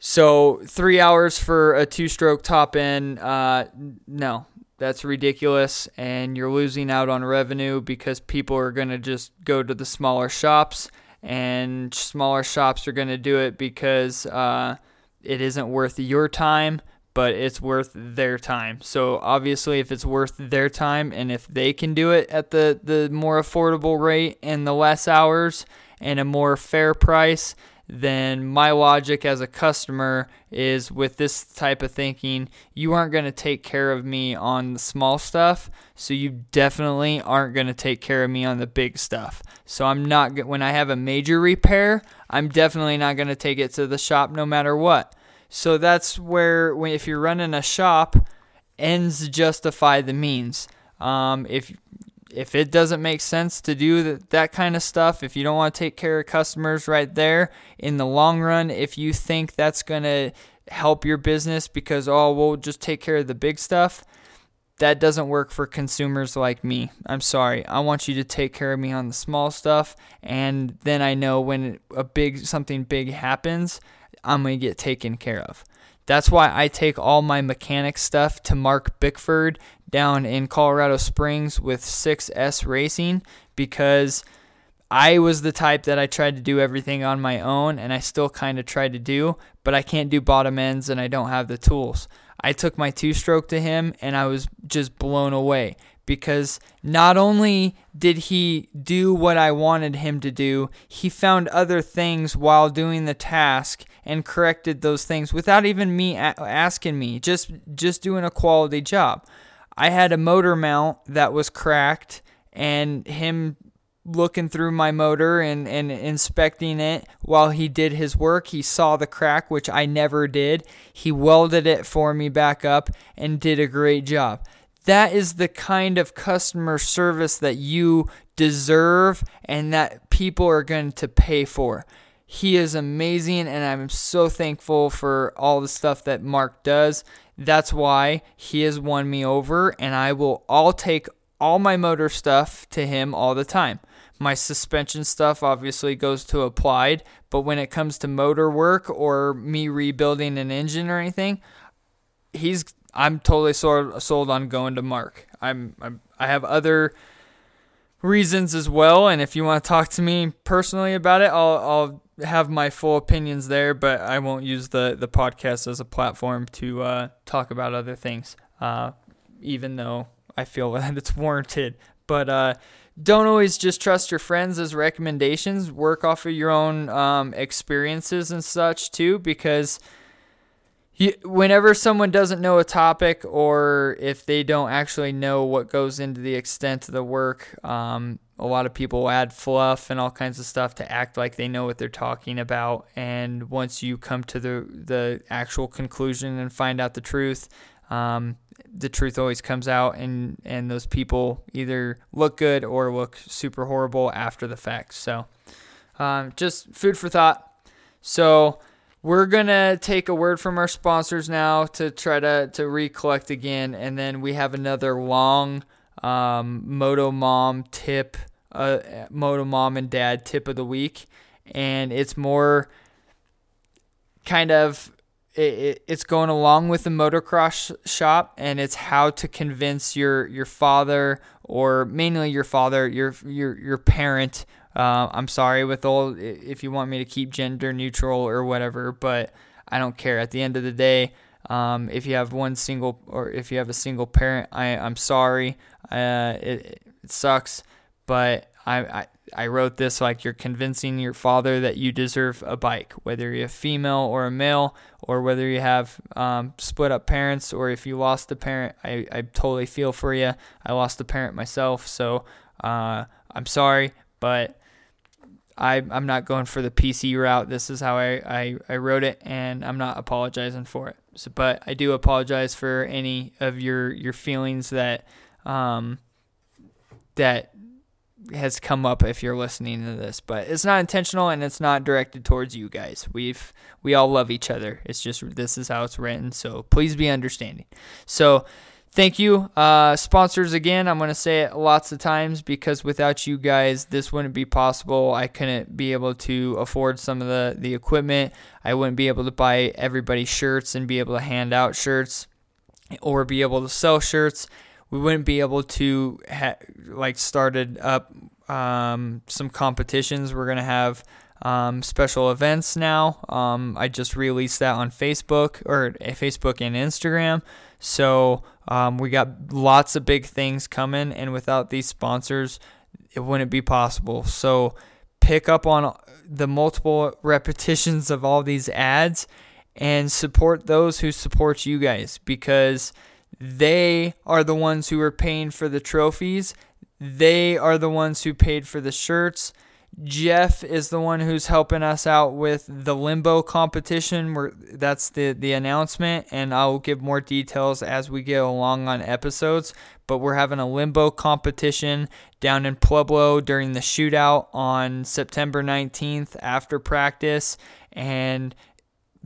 so three hours for a two-stroke top end, uh, no, that's ridiculous, and you're losing out on revenue because people are going to just go to the smaller shops and smaller shops are going to do it because uh, it isn't worth your time but it's worth their time. So obviously if it's worth their time and if they can do it at the the more affordable rate and the less hours and a more fair price, then my logic as a customer is with this type of thinking, you aren't going to take care of me on the small stuff, so you definitely aren't going to take care of me on the big stuff. So I'm not when I have a major repair, I'm definitely not going to take it to the shop no matter what. So that's where when if you're running a shop, ends justify the means. Um, if if it doesn't make sense to do that, that kind of stuff, if you don't want to take care of customers right there in the long run, if you think that's going to help your business because, oh, we'll just take care of the big stuff, that doesn't work for consumers like me. I'm sorry. I want you to take care of me on the small stuff and then I know when a big something big happens, I'm going to get taken care of. That's why I take all my mechanic stuff to Mark Bickford down in Colorado Springs with 6S Racing because I was the type that I tried to do everything on my own and I still kind of try to do, but I can't do bottom ends and I don't have the tools. I took my two stroke to him and I was just blown away because not only did he do what I wanted him to do, he found other things while doing the task and corrected those things without even me asking me, just just doing a quality job. I had a motor mount that was cracked and him looking through my motor and, and inspecting it while he did his work. He saw the crack, which I never did. He welded it for me back up and did a great job. That is the kind of customer service that you deserve and that people are going to pay for. He is amazing, and I'm so thankful for all the stuff that Mark does. That's why he has won me over, and I will all take all my motor stuff to him all the time. My suspension stuff obviously goes to applied, but when it comes to motor work or me rebuilding an engine or anything, he's I'm totally sold, sold on going to Mark. I'm, I'm I have other reasons as well, and if you want to talk to me personally about it, I'll I'll have my full opinions there, but I won't use the the podcast as a platform to uh, talk about other things, uh, even though I feel that it's warranted. But uh, don't always just trust your friends as recommendations. Work off of your own um, experiences and such too, because whenever someone doesn't know a topic or if they don't actually know what goes into the extent of the work, um, a lot of people add fluff and all kinds of stuff to act like they know what they're talking about. And once you come to the the actual conclusion and find out the truth, um, the truth always comes out, and and those people either look good or look super horrible after the fact. So, um, just food for thought. So we're gonna take a word from our sponsors now to try to to recollect again, and then we have another long um, Moto Mom tip, uh, Moto Mom and Dad tip of the week, and it's more kind of it, it's going along with the motocross shop and it's how to convince your your father or mainly your father your your your parent uh, I'm sorry with all if you want me to keep gender neutral or whatever but I don't care at the end of the day um, if you have one single or if you have a single parent I I'm sorry uh, it, it sucks but I, I I wrote this like you're convincing your father that you deserve a bike, whether you're a female or a male, or whether you have um, split up parents, or if you lost a parent. I, I totally feel for you. I lost a parent myself, so uh, I'm sorry, but I, I'm not going for the PC route. This is how I, I, I wrote it, and I'm not apologizing for it. So, but I do apologize for any of your your feelings that um, that has come up if you're listening to this, but it's not intentional and it's not directed towards you guys. We've we all love each other. It's just this is how it's written, so please be understanding. So thank you uh, sponsors again i'm going to say it lots of times because without you guys this wouldn't be possible i couldn't be able to afford some of the, the equipment i wouldn't be able to buy everybody shirts and be able to hand out shirts or be able to sell shirts we wouldn't be able to ha- like started up um, some competitions. We're gonna have um, special events now. Um, I just released that on Facebook or eh, Facebook and Instagram. So um, we got lots of big things coming, and without these sponsors, it wouldn't be possible. So pick up on the multiple repetitions of all these ads and support those who support you guys because they are the ones who are paying for the trophies. They are the ones who paid for the shirts. Jeff is the one who's helping us out with the limbo competition. That's the the announcement, and I'll give more details as we get along on episodes. But we're having a limbo competition down in Pueblo during the shootout on September 19th after practice, and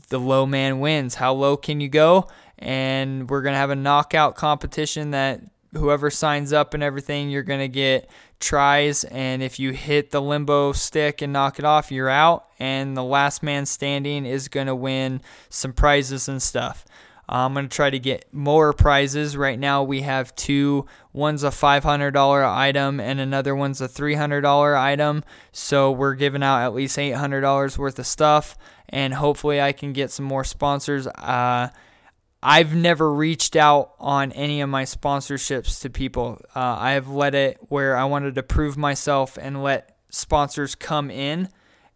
the low man wins. How low can you go? and we're going to have a knockout competition that whoever signs up and everything, you're going to get tries. And if you hit the limbo stick and knock it off, you're out. And the last man standing is going to win some prizes and stuff. I'm going to try to get more prizes. Right now, we have two. One's a $500 item, and another one's a $300 item. So, we're giving out at least $800 worth of stuff. And hopefully, I can get some more sponsors. Uh, I've never reached out on any of my sponsorships to people. Uh, I have let it where I wanted to prove myself and let sponsors come in.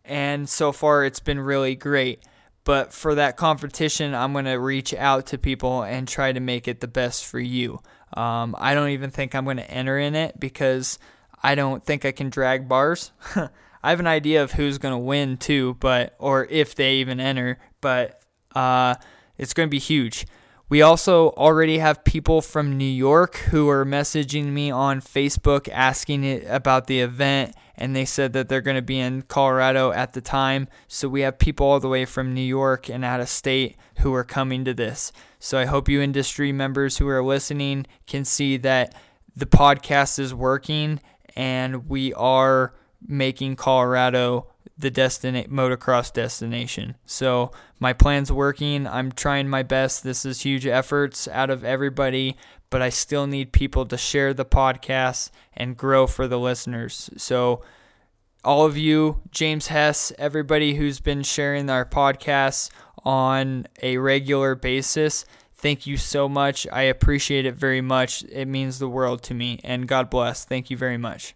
And so far, it's been really great. But for that competition, I'm going to reach out to people and try to make it the best for you. Um, I don't even think I'm going to enter in it because I don't think I can drag bars. I have an idea of who's going to win too, but or if they even enter, but uh, it's going to be huge. We also already have people from New York who are messaging me on Facebook asking it about the event, and they said that they're going to be in Colorado at the time. So we have people all the way from New York and out of state who are coming to this. So I hope you industry members who are listening can see that the podcast is working and we are making Colorado the destination motocross destination. So my plan's working. I'm trying my best. This is huge efforts out of everybody, but I still need people to share the podcast and grow for the listeners. So all of you, James Hess, everybody who's been sharing our podcasts on a regular basis, thank you so much. I appreciate it very much. It means the world to me. And God bless. Thank you very much.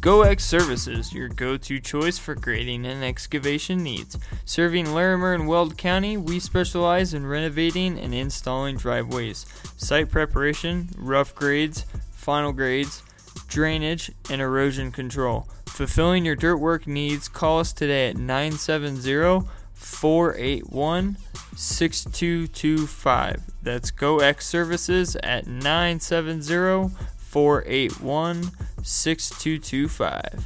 GoX Services, your go-to choice for grading and excavation needs. Serving Larimer and Weld County, we specialize in renovating and installing driveways, site preparation, rough grades, final grades, drainage, and erosion control. Fulfilling your dirt work needs, call us today at 970 481 6225. That's GoX Services at 970 481 6225.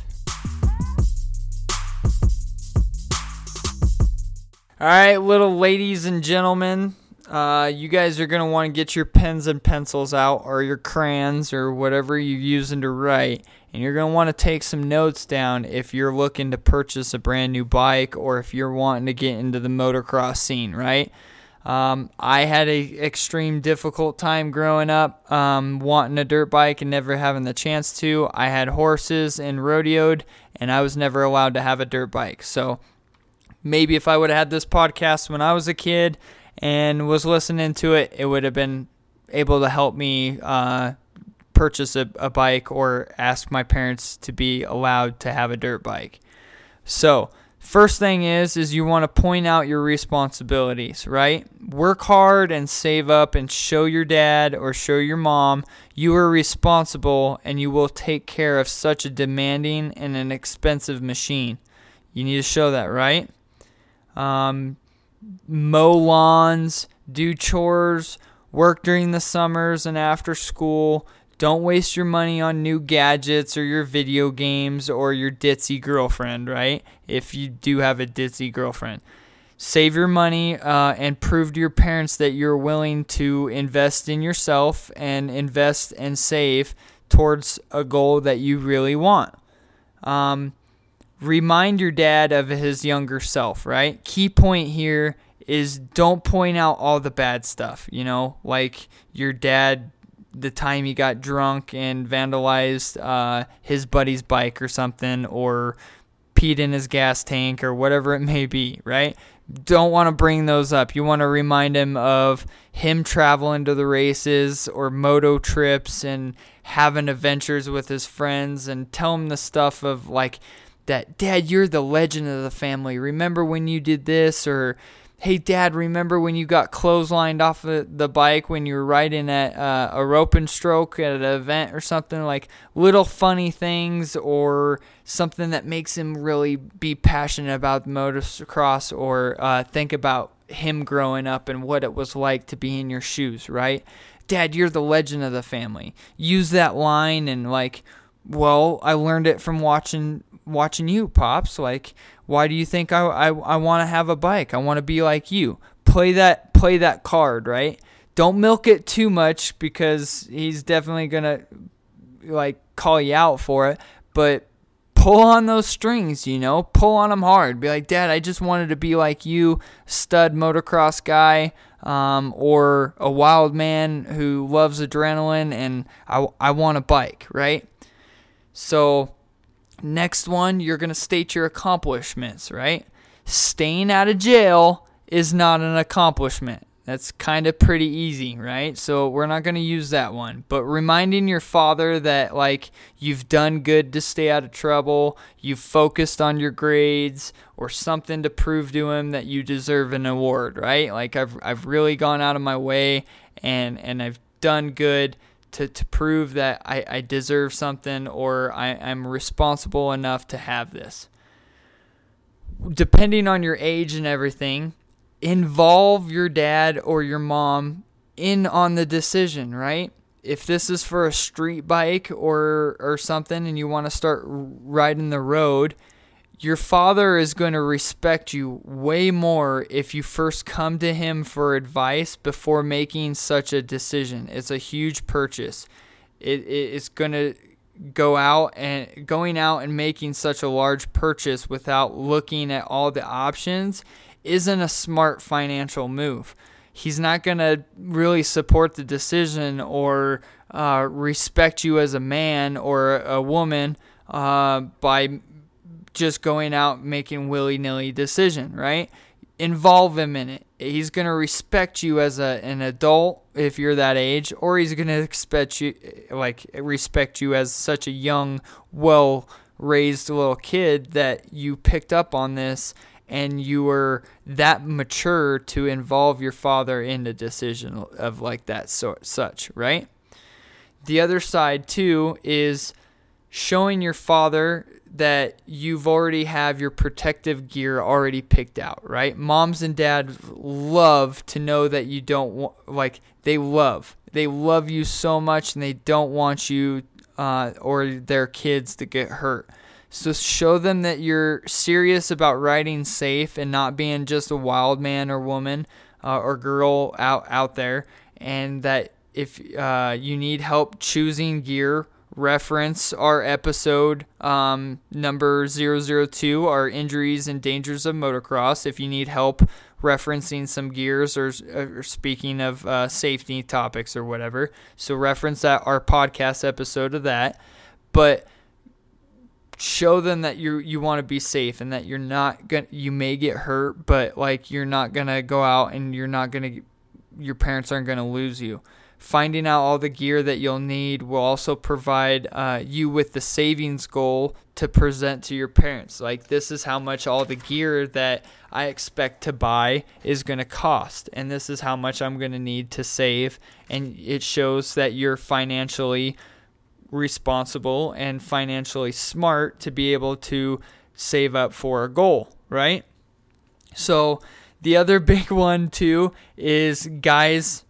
All right, little ladies and gentlemen, uh, you guys are going to want to get your pens and pencils out or your crayons or whatever you're using to write. And you're going to want to take some notes down if you're looking to purchase a brand new bike or if you're wanting to get into the motocross scene, right? Um, I had a extreme difficult time growing up, um, wanting a dirt bike and never having the chance to. I had horses and rodeoed, and I was never allowed to have a dirt bike. So maybe if I would have had this podcast when I was a kid and was listening to it, it would have been able to help me uh, purchase a, a bike or ask my parents to be allowed to have a dirt bike. So, first thing is is you want to point out your responsibilities, right? Work hard and save up and show your dad or show your mom you are responsible and you will take care of such a demanding and an expensive machine. You need to show that, right? Um, mow lawns, do chores, work during the summers and after school. Don't waste your money on new gadgets or your video games or your ditzy girlfriend, right? If you do have a ditzy girlfriend. Save your money uh, and prove to your parents that you're willing to invest in yourself and invest and save towards a goal that you really want. Um, remind your dad of his younger self, right? Key point here is don't point out all the bad stuff, you know, like your dad the time he got drunk and vandalized uh, his buddy's bike or something or peed in his gas tank or whatever it may be, right? Don't want to bring those up. You want to remind him of him traveling to the races or moto trips and having adventures with his friends and tell him the stuff of like that dad you're the legend of the family remember when you did this or hey dad remember when you got clotheslined off of the bike when you were riding at uh, a rope and stroke at an event or something? Like little funny things or something that makes him really be passionate about motocross or uh, think about him growing up and what it was like to be in your shoes right? Dad you're the legend of the family. Use that line and like well i learned it from watching watching you, pops. Like, why do you think I I, I want to have a bike? I want to be like you. Play that play that card, right? Don't milk it too much because he's definitely gonna like call you out for it. But pull on those strings, you know, pull on them hard. Be like, Dad, I just wanted to be like you, stud motocross guy, um, or a wild man who loves adrenaline, and I, I want a bike, right? So Next one, you're going to state your accomplishments, right? Staying out of jail is not an accomplishment. That's kind of pretty easy, right? So we're not going to use that one. But reminding your father that, like, you've done good to stay out of trouble, you've focused on your grades, or something to prove to him that you deserve an award, right? Like, I've, I've really gone out of my way and, and I've done good to, to prove that I, I deserve something or I, I'm responsible enough to have this. Depending on your age and everything, involve your dad or your mom in on the decision, right? If this is for a street bike or or something and you want to start riding the road, your father is going to respect you way more if you first come to him for advice before making such a decision. It's a huge purchase. It, it's going to go out and going out and making such a large purchase without looking at all the options isn't a smart financial move. He's not going to really support the decision or uh, respect you as a man or a woman uh, by just going out making willy nilly decision, right? Involve him in it. He's gonna respect you as a an adult if you're that age, or he's gonna expect you like respect you as such a young, well raised little kid that you picked up on this and you were that mature to involve your father in a decision of like that sort such, right? The other side too is showing your father that you've already have your protective gear already picked out, right? Moms and dads love to know that you don't want, like, they love. They love you so much and they don't want you uh, or their kids to get hurt. So show them that you're serious about riding safe and not being just a wild man or woman uh, or girl out out there, and that if uh, you need help choosing gear, reference our episode um, number 002, our injuries and dangers of motocross. If you need help referencing some gears or, or speaking of uh, safety topics or whatever, so reference that our podcast episode of that. But show them that you you want to be safe and that you're not to you may get hurt but like you're not to go out and you're not to your parents aren't to lose you finding out all the gear that you'll need will also provide uh, you with the savings goal to present to your parents like this is how much all the gear that i expect to buy is going to cost and this is how much i'm going to need to save and it shows that you're financially responsible and financially smart to be able to save up for a goal, right? So, the other big one too is guys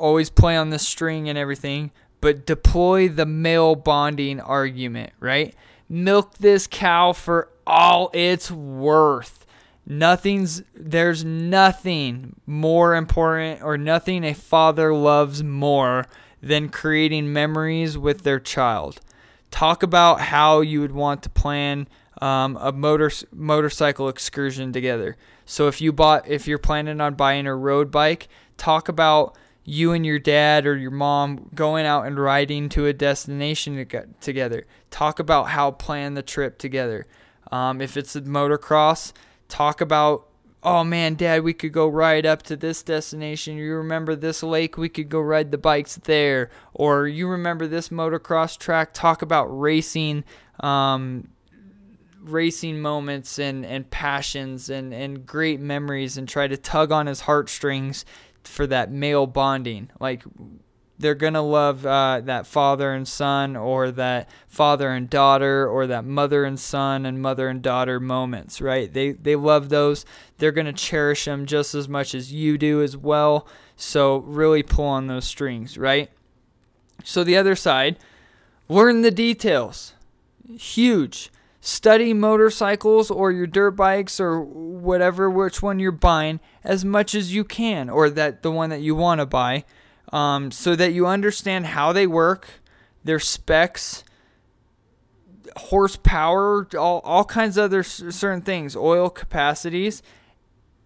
always play on the string and everything, but deploy the male bonding argument, right? Milk this cow for all it's worth. Nothing's there's nothing more important or nothing a father loves more than creating memories with their child. Talk about how you would want to plan um, a motor motorcycle excursion together. So if you bought if you're planning on buying a road bike, talk about you and your dad or your mom going out and riding to a destination together. Talk about how plan the trip together. Um, if it's a motocross, talk about oh man, dad, we could go ride up to this destination. You remember this lake? We could go ride the bikes there. Or you remember this motocross track? Talk about racing, um, racing moments and, and passions and, and great memories and try to tug on his heartstrings for that male bonding. Like, they're to love uh, that father and son or that father and daughter or that mother and son and mother and daughter moments, right? They, they love those. They're to cherish them just as much as you do as well. So really pull on those strings, right? So the other side, learn the details. Huge. Study motorcycles or your dirt bikes or whatever, which one you're buying, as much as you can, or that the one that you want to buy um, so that you understand how they work, their specs, horsepower, all, all kinds of other certain things, oil capacities,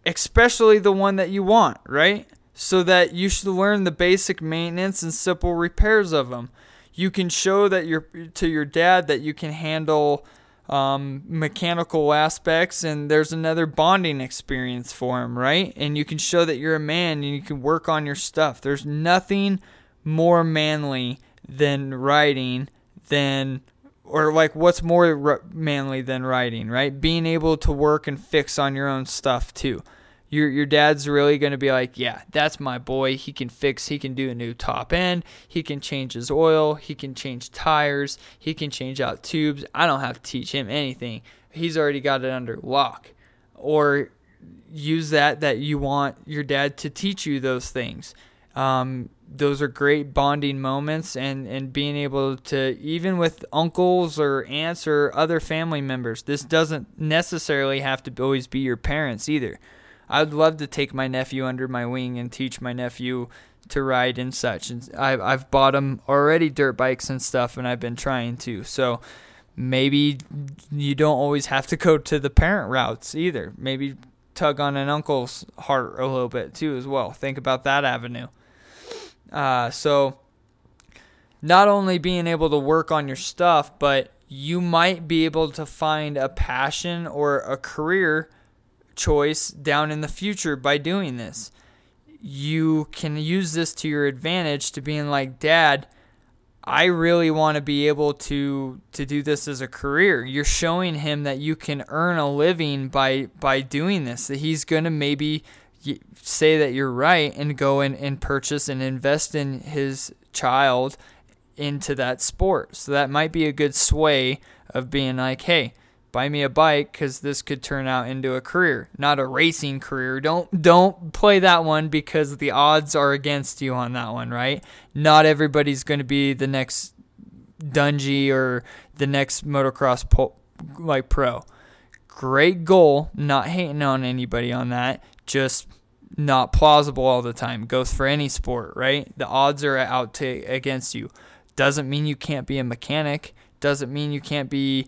especially the one that you want, right? So that you should learn the basic maintenance and simple repairs of them. You can show that you're to your dad that you can handle um, mechanical aspects, and there's another bonding experience for him, right? And you can show that you're a man and you can work on your stuff. There's nothing more manly than writing than or like what's more manly than writing, right? Being able to work and fix on your own stuff too your your dad's really going to be like, yeah, that's my boy. He can fix, he can do a new top end, he can change his oil, he can change tires, he can change out tubes. I don't have to teach him anything. He's already got it under lock. Or use that that you want your dad to teach you those things. Um, those are great bonding moments and, and being able to even with uncles or aunts or other family members this doesn't necessarily have to always be your parents either I'd love to take my nephew under my wing and teach my nephew to ride and such. And I've I've bought him already dirt bikes and stuff, and I've been trying to. So maybe you don't always have to go to the parent routes either. Maybe tug on an uncle's heart a little bit too as well. Think about that avenue. Uh, so not only being able to work on your stuff, but you might be able to find a passion or a career choice down in the future by doing this. You can use this to your advantage to being like, Dad, I really want to be able to to do this as a career. You're showing him that you can earn a living by by doing this. That he's going to maybe say that you're right and go and, and purchase and invest in his child into that sport. So that might be a good sway of being like, hey, buy me a bike because this could turn out into a career, not a racing career. Don't don't play that one because the odds are against you on that one, right? Not everybody's going to be the next Dungey or the next motocross po- like pro. Great goal. Not hating on anybody on that. Just not plausible all the time. Goes for any sport, right? The odds are out to against you. Doesn't mean you can't be a mechanic. Doesn't mean you can't be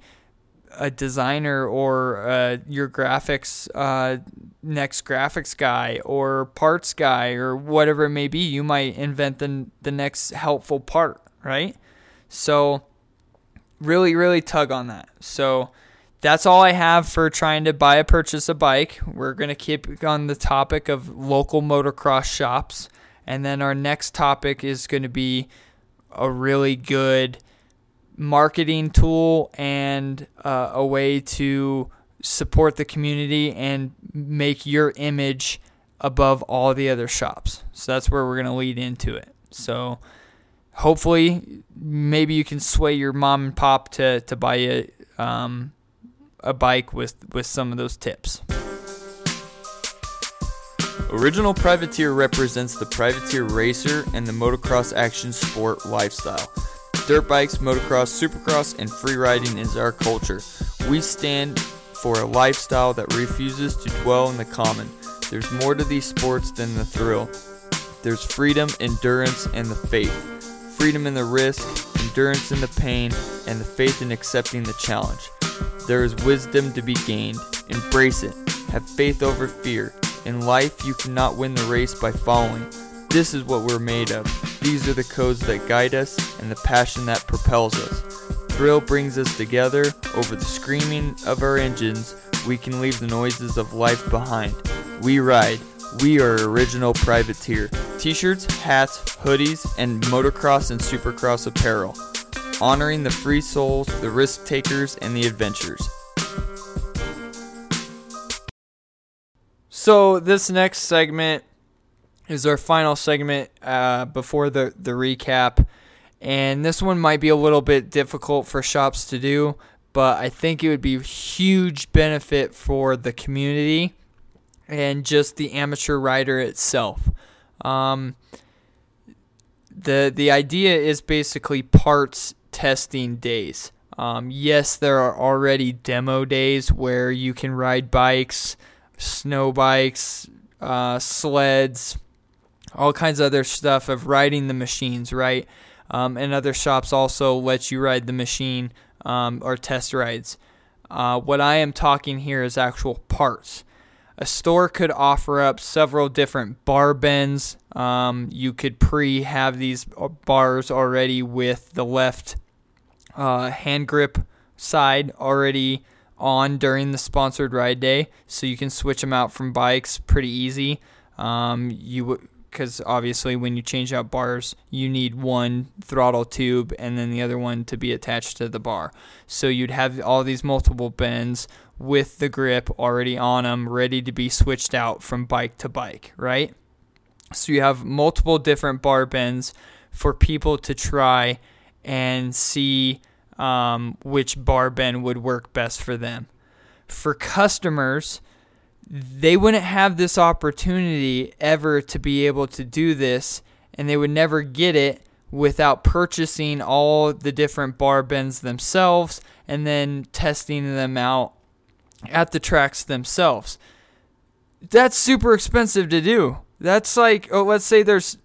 a designer or uh, your graphics uh, next graphics guy or parts guy or whatever it may be. You might invent the the next helpful part, right? So really, really tug on that. So that's all I have for trying to buy a purchase a bike. We're to keep on the topic of local motocross shops. And then our next topic is to be a really good marketing tool and uh, a way to support the community and make your image above all the other shops. So that's where we're going to lead into it. So hopefully, maybe you can sway your mom and pop to, to buy you um, a bike with, with some of those tips. Original Privateer represents the privateer racer and the motocross action sport lifestyle. Dirt bikes, motocross, supercross, and free riding is our culture. We stand for a lifestyle that refuses to dwell in the common. There's more to these sports than the thrill. There's freedom, endurance, and the faith. Freedom in the risk, endurance in the pain, and the faith in accepting the challenge. There is wisdom to be gained. Embrace it. Have faith over fear. In life, you cannot win the race by following. This is what we're made of. These are the codes that guide us and the passion that propels us. Thrill brings us together. Over the screaming of our engines, we can leave the noises of life behind. We ride. We are original privateer. T-shirts, hats, hoodies, and motocross and supercross apparel honoring the free souls, the risk takers, and the adventurers. So this next segment is our final segment uh, before the the recap, and this one might be a little bit difficult for shops to do, but I think it would be huge benefit for the community and just the amateur rider itself. Um, the the idea is basically parts testing days. Um, yes, there are already demo days where you can ride bikes, snow bikes, uh, sleds, all kinds of other stuff of riding the machines, right? Um, and other shops also let you ride the machine um, or test rides. Uh, what I am talking here is actual parts. A store could offer up several different bar bends. Um, you could pre have these bars already with the left uh, hand grip side already on during the sponsored ride day, so you can switch them out from bikes pretty easy. Um, you because obviously when you change out bars, you need one throttle tube and then the other one to be attached to the bar. So you'd have all these multiple bends with the grip already on them, ready to be switched out from bike to bike, right? So you have multiple different bar bends for people to try and see um, which bar bend would work best for them. For customers, they wouldn't have this opportunity ever to be able to do this, and they would never get it without purchasing all the different bar bends themselves and then testing them out at the tracks themselves. That's super expensive to do. That's like, oh, let's say there's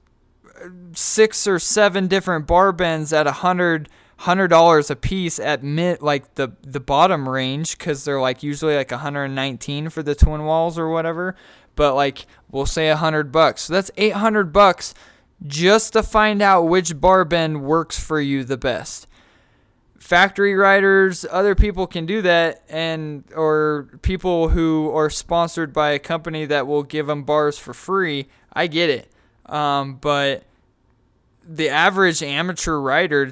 six or seven different bar bends at a hundred hundred dollars a piece at mid like the the bottom range because they're like usually like 119 for the twin walls or whatever. But like we'll say a hundred bucks. So that's 800 bucks just to find out which bar bend works for you the best. Factory riders other people can do that and or people who are sponsored by a company that will give them bars for free i get it. Um, but the average amateur rider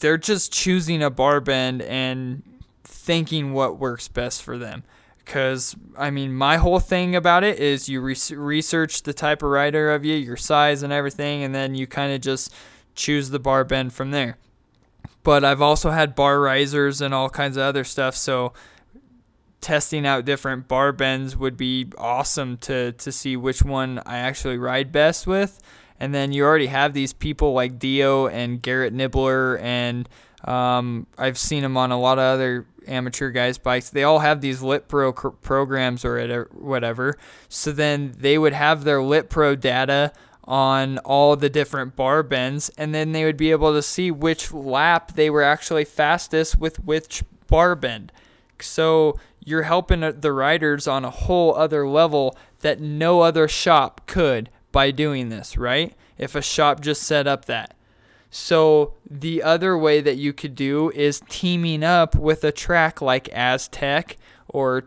they're just choosing a bar bend and thinking what works best for them. Because, I mean, my whole thing about it is you re- research the type of rider of you, your size, and everything, and then you kind of just choose the bar bend from there. But I've also had bar risers and all kinds of other stuff, so testing out different bar bends would be awesome to, to see which one I actually ride best with and then you already have these people like Dio and Garrett Nibbler and Um, I've seen them on a lot of other amateur guys' bikes. They all have these Lit Pro cr- programs or whatever. So then they would have their Lit Pro data on all the different bar bends, and then they would be able to see which lap they were actually fastest with which bar bend. So you're helping the riders on a whole other level that no other shop could by doing this, right? If a shop just set up that. So the other way that you could do is teaming up with a track like Aztec or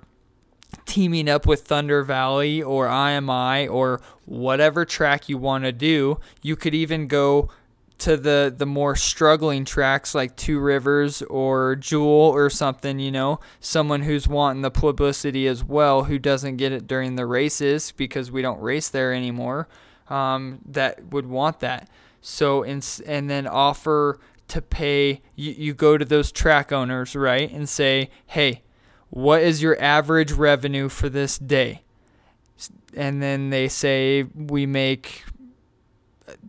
teaming up with Thunder Valley or IMI or whatever track you want to do. You could even go to the the more struggling tracks like Two Rivers or Jewel or something, you know, someone who's wanting the publicity as well, who doesn't get it during the races because we don't race there anymore, um, that would want that. So in, and then offer to pay. You, you go to those track owners, right, and say, hey, what is your average revenue for this day? And then they say we make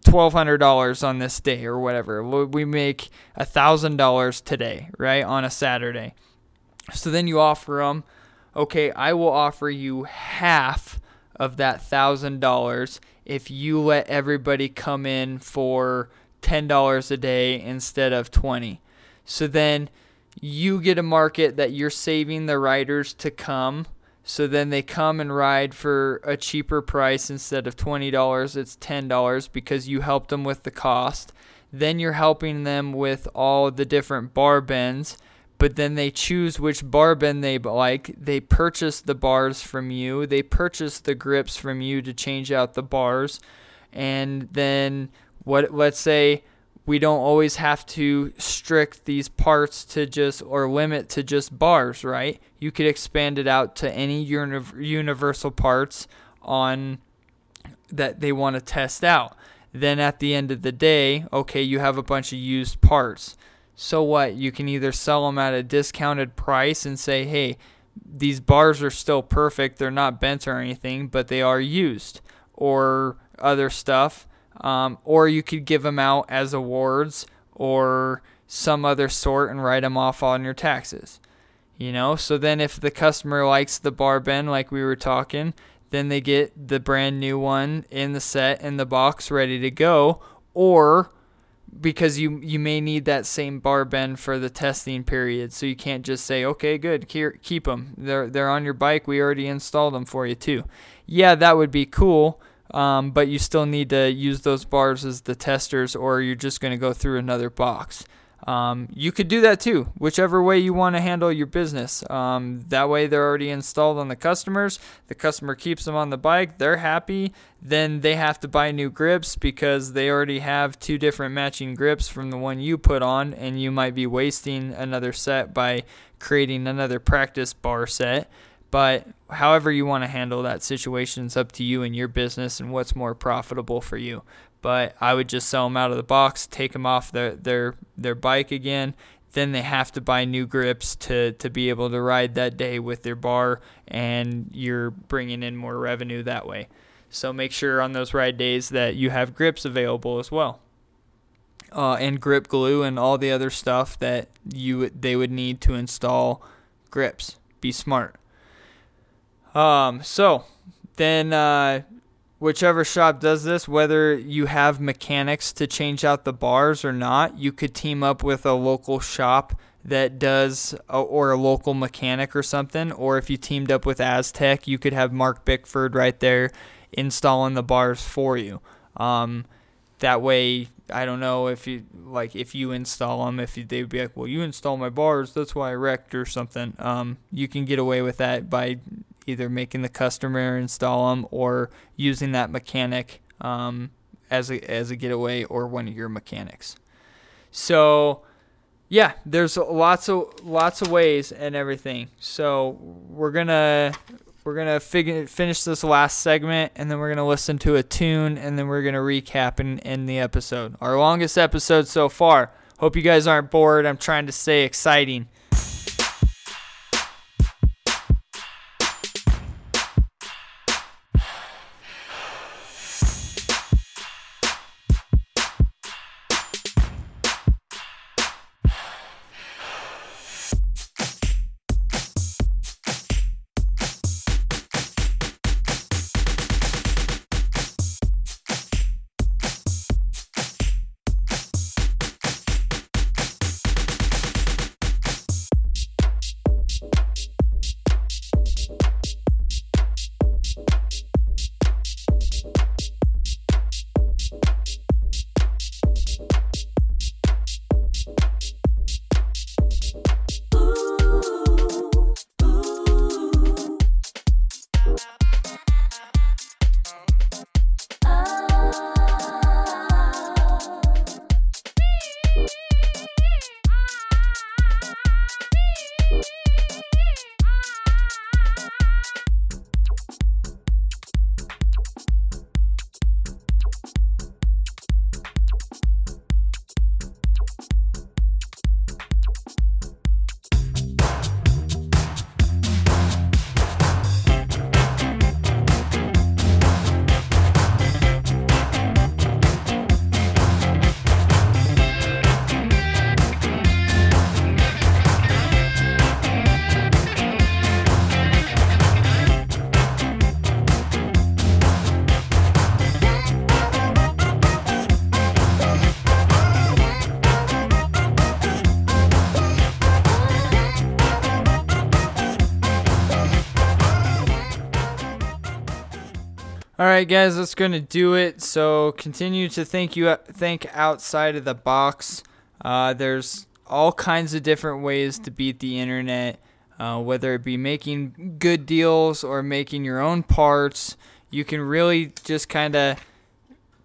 twelve hundred dollars on this day or whatever. We make a thousand dollars today, right, on a Saturday. So then you offer them, okay, I will offer you half of that thousand dollars if you let everybody come in for ten dollars a day instead of twenty. So then you get a market that you're saving the riders to come so then they come and ride for a cheaper price instead of $20, it's $10 because you helped them with the cost. Then you're helping them with all the different bar bends, but then they choose which bar bend they like. They purchase the bars from you, they purchase the grips from you to change out the bars. And then what let's say we don't always have to strict these parts to just or limit to just bars, right? You could expand it out to any uni- universal parts on that they want to test out. Then at the end of the day, okay, you have a bunch of used parts. So what? You can either sell them at a discounted price and say, "Hey, these bars are still perfect. They're not bent or anything, but they are used." Or other stuff um, or you could give them out as awards or some other sort and write them off on your taxes. You know, so then if the customer likes the bar bend like we were talking, then they get the brand new one in the set in the box ready to go. Or because you you may need that same bar bend for the testing period. So you can't just say okay good keep them they're they're on your bike. We already installed them for you too. Yeah that would be cool um, but you still need to use those bars as the testers, or you're just going to go through another box. Um, you could do that too, whichever way you want to handle your business. Um, that way, they're already installed on the customers. The customer keeps them on the bike, they're happy. Then they have to buy new grips because they already have two different matching grips from the one you put on, and you might be wasting another set by creating another practice bar set. But however you want to handle that situation is up to you and your business and what's more profitable for you. But I would just sell them out of the box, take them off their their their bike again. Then they have to buy new grips to to be able to ride that day with their bar, and you're bringing in more revenue that way. So make sure on those ride days that you have grips available as well. Uh, and grip glue and all the other stuff that you they would need to install grips. Be smart. Um, so then, uh, whichever shop does this, whether you have mechanics to change out the bars or not, you could team up with a local shop that does, or a local mechanic or something. Or if you teamed up with Aztec, you could have Mark Bickford right there installing the bars for you. Um, that way, I don't know if you like if you install them, if you, they'd be like, well, you install my bars, that's why I wrecked or something. Um, you can get away with that by either making the customer install them or using that mechanic um, as a as a getaway or one of your mechanics. So yeah, there's lots of lots of ways and everything. So we're gonna we're gonna figure, finish this last segment and then we're gonna listen to a tune and then we're gonna recap and end the episode. Our longest episode so far. Hope you guys aren't bored. I'm trying to stay exciting. Right, guys, that's to do it. So continue to think you think outside of the box. Uh, there's all kinds of different ways to beat the internet, uh, whether it be making good deals or making your own parts. You can really just kind of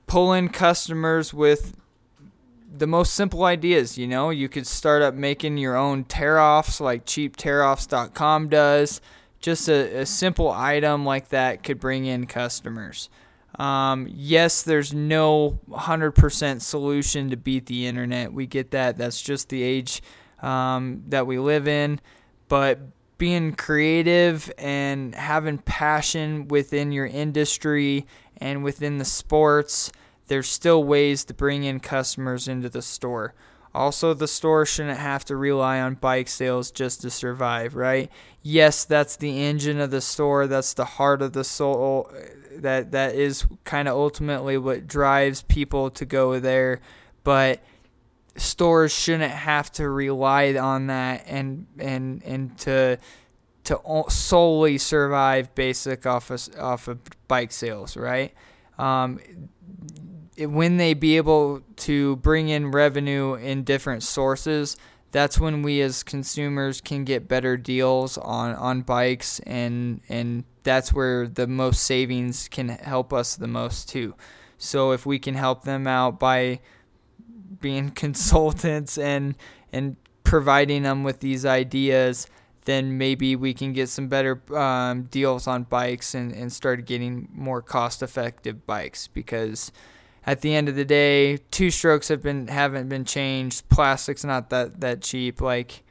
pull in customers with the most simple ideas. You know, you could start up making your own tear offs like cheaptearoffs.com does. Just a, a simple item like that could bring in customers. Um, yes, there's no 100% solution to beat the internet. We get that. That's just the age um, that we live in. But being creative and having passion within your industry and within the sports, there's still ways to bring in customers into the store. Also, the store shouldn't have to rely on bike sales just to survive, right? Yes, that's the engine of the store. That's the heart of the soul. That that is kind of ultimately what drives people to go there. But stores shouldn't have to rely on that and and and to to solely survive basic off of, off of bike sales, right? Um, when they be able to bring in revenue in different sources, that's when we as consumers can get better deals on, on bikes and and that's where the most savings can help us the most too. So if we can help them out by being consultants and and providing them with these ideas, then maybe we can get some better um, deals on bikes and, and start getting more cost effective bikes because at the end of the day, two strokes have been haven't been changed. Plastic's not that that cheap. Like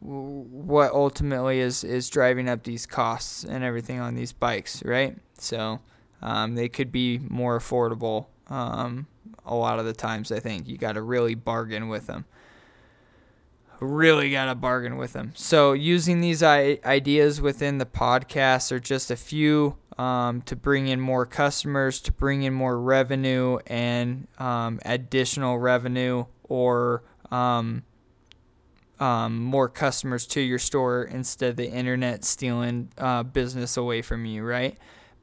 what ultimately is is driving up these costs and everything on these bikes, right? So um, they could be more affordable. Um, a lot of the times, I think you got to really bargain with them. Really got to bargain with them. So using these ideas within the podcast are just a few um, to bring in more customers, to bring in more revenue and um, additional revenue or um, um more customers to your store instead of the internet stealing uh, business away from you, right?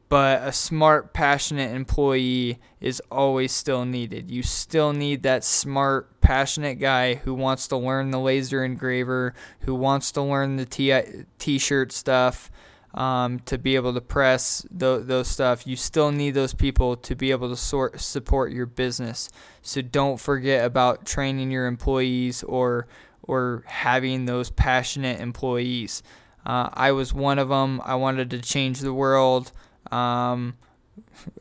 But a smart, passionate employee is always still needed. You still need that smart, passionate guy who wants to learn the laser engraver, who wants to learn the t shirt stuff um, to be able to press th- those stuff. You still need those people to be able to sort support your business. So don't forget about training your employees or or having those passionate employees. Uh, I was one of them. I wanted to change the world. Um,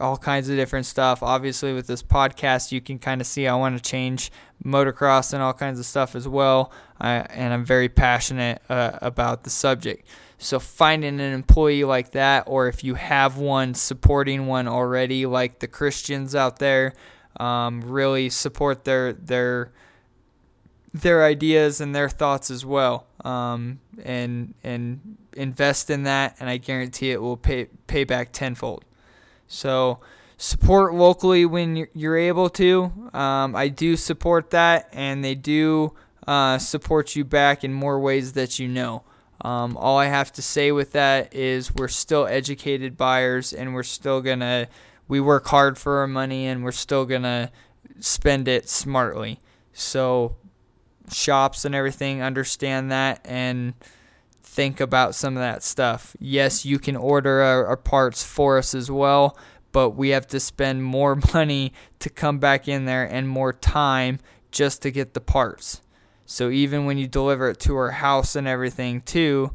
all kinds of different stuff. Obviously, with this podcast, you can kind of see I want to change motocross and all kinds of stuff as well. I, and I'm very passionate uh, about the subject. So finding an employee like that, or if you have one, supporting one already, like the Christians out there, um, really support their their their ideas and their thoughts as well, um, and and invest in that, and I guarantee it will pay pay back tenfold. So support locally when you're able to. Um, I do support that, and they do uh, support you back in more ways that you know. Um, all I have to say with that is we're still educated buyers and we're still going to, we work hard for our money and we're still going to spend it smartly. So, shops and everything understand that and think about some of that stuff. Yes, you can order our, our parts for us as well, but we have to spend more money to come back in there and more time just to get the parts. So even when you deliver it to her house and everything too,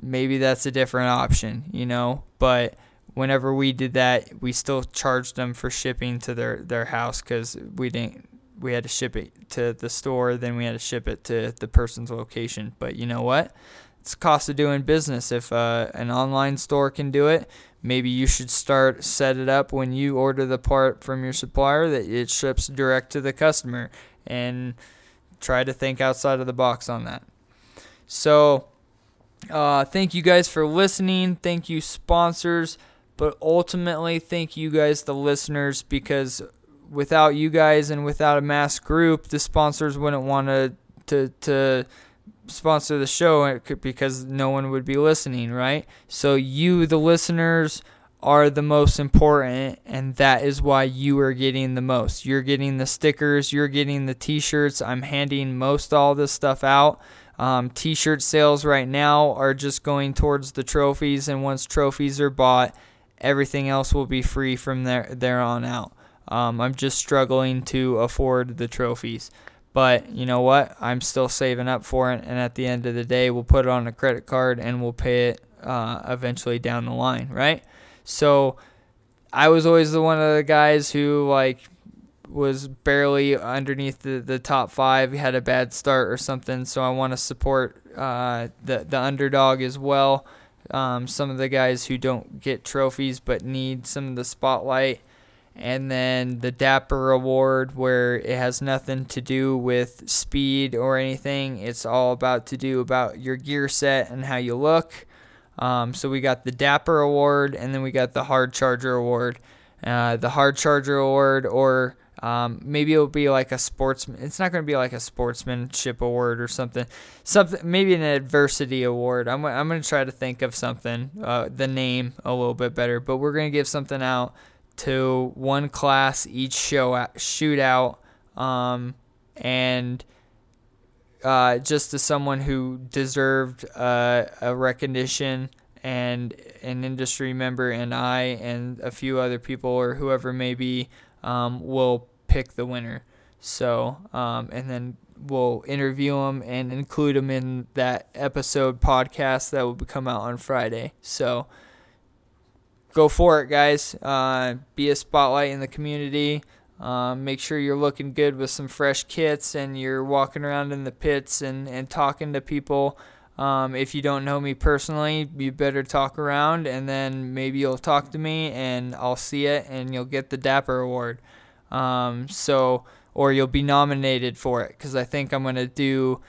maybe that's a different option, you know. But whenever we did that, we still charged them for shipping to their their house because we didn't. We had to ship it to the store, then we had to ship it to the person's location. But you know what? It's cost of doing business. If uh, an online store can do it, maybe you should start set it up when you order the part from your supplier that it ships direct to the customer and try to think outside of the box on that. So, uh, thank you guys for listening. Thank you, sponsors. But ultimately, thank you guys, the listeners, because without you guys and without a mass group, the sponsors wouldn't want to to to sponsor the show because no one would be listening, right? So you, the listeners, are the most important, and that is why you are getting the most. You're getting the stickers, you're getting the t shirts. I'm handing most all this stuff out. Um, t shirt sales right now are just going towards the trophies, and once trophies are bought, everything else will be free from there, there on out. Um, I'm just struggling to afford the trophies. But you know what? I'm still saving up for it, and at the end of the day, we'll put it on a credit card and we'll pay it uh, eventually down the line, right? So I was always the one of the guys who like was barely underneath the, the top five. Had a bad start or something, so I want to support uh, the the underdog as well. Um, some of the guys who don't get trophies but need some of the spotlight. And then the Dapper Award, where it has nothing to do with speed or anything. It's all about to do about your gear set and how you look. Um, so we got the Dapper Award, and then we got the Hard Charger Award. Uh, the Hard Charger Award, or um, maybe it'll be like a sportsman. It's not going to be like a sportsmanship award or something. Something maybe an adversity award. I'm I'm going to try to think of something, uh, the name a little bit better. But we're going to give something out to one class each show out, shootout, um, and uh, just as someone who deserved uh, a recognition and an industry member and I and a few other people or whoever may be um, will pick the winner. So, um, and then we'll interview them and include them in that episode podcast that will come out on Friday. So, go for it, guys. Uh, be a spotlight in the community. Um, make sure you're looking good with some fresh kits and you're walking around in the pits and, and talking to people. Um, if you don't know me personally, you better talk around and then maybe you'll talk to me and I'll see it and you'll get the Dapper Award. Um, so, or you'll be nominated for it because I think I'm going to do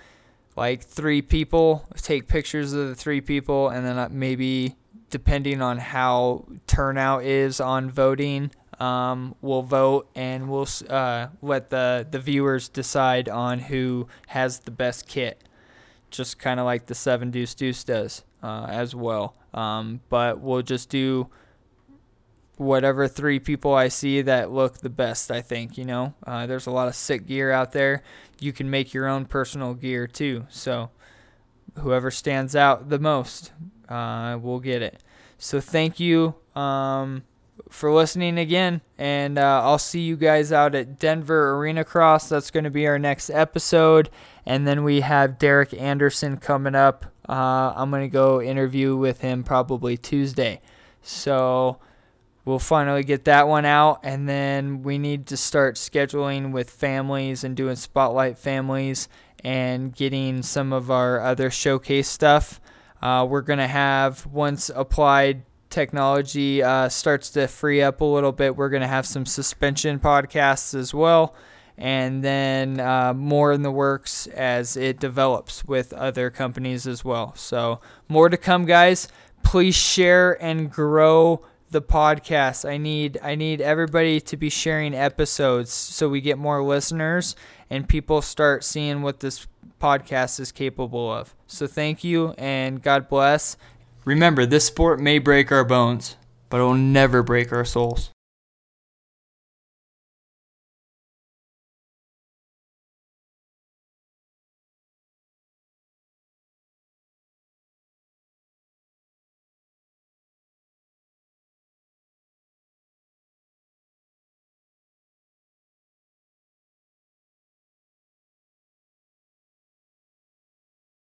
like three people, take pictures of the three people, and then uh, maybe depending on how turnout is on voting, um, we'll vote and we'll uh, let the, the viewers decide on who has the best kit. Just kind of like the Seven Deuce Deuce does uh, as well. Um, but we'll just do whatever three people I see that look the best, I think. You know, uh, there's a lot of sick gear out there. You can make your own personal gear too. So whoever stands out the most uh, will get it. So thank you. Um, for listening again. And uh, I'll see you guys out at Denver Arena Cross. That's going to be our next episode. And then we have Derek Anderson coming up. Uh, I'm going to go interview with him probably Tuesday. So we'll finally get that one out. And then we need to start scheduling with families and doing spotlight families and getting some of our other showcase stuff. Uh, we're going to have, once applied technology uh, starts to free up a little bit, we're going to have some suspension podcasts as well. And then uh, more in the works as it develops with other companies as well. So, more to come, guys. Please share and grow the podcast. I need I need everybody to be sharing episodes so we get more listeners and people start seeing what this podcast is capable of. So thank you and God bless Remember, this sport may break our bones, but it will never break our souls.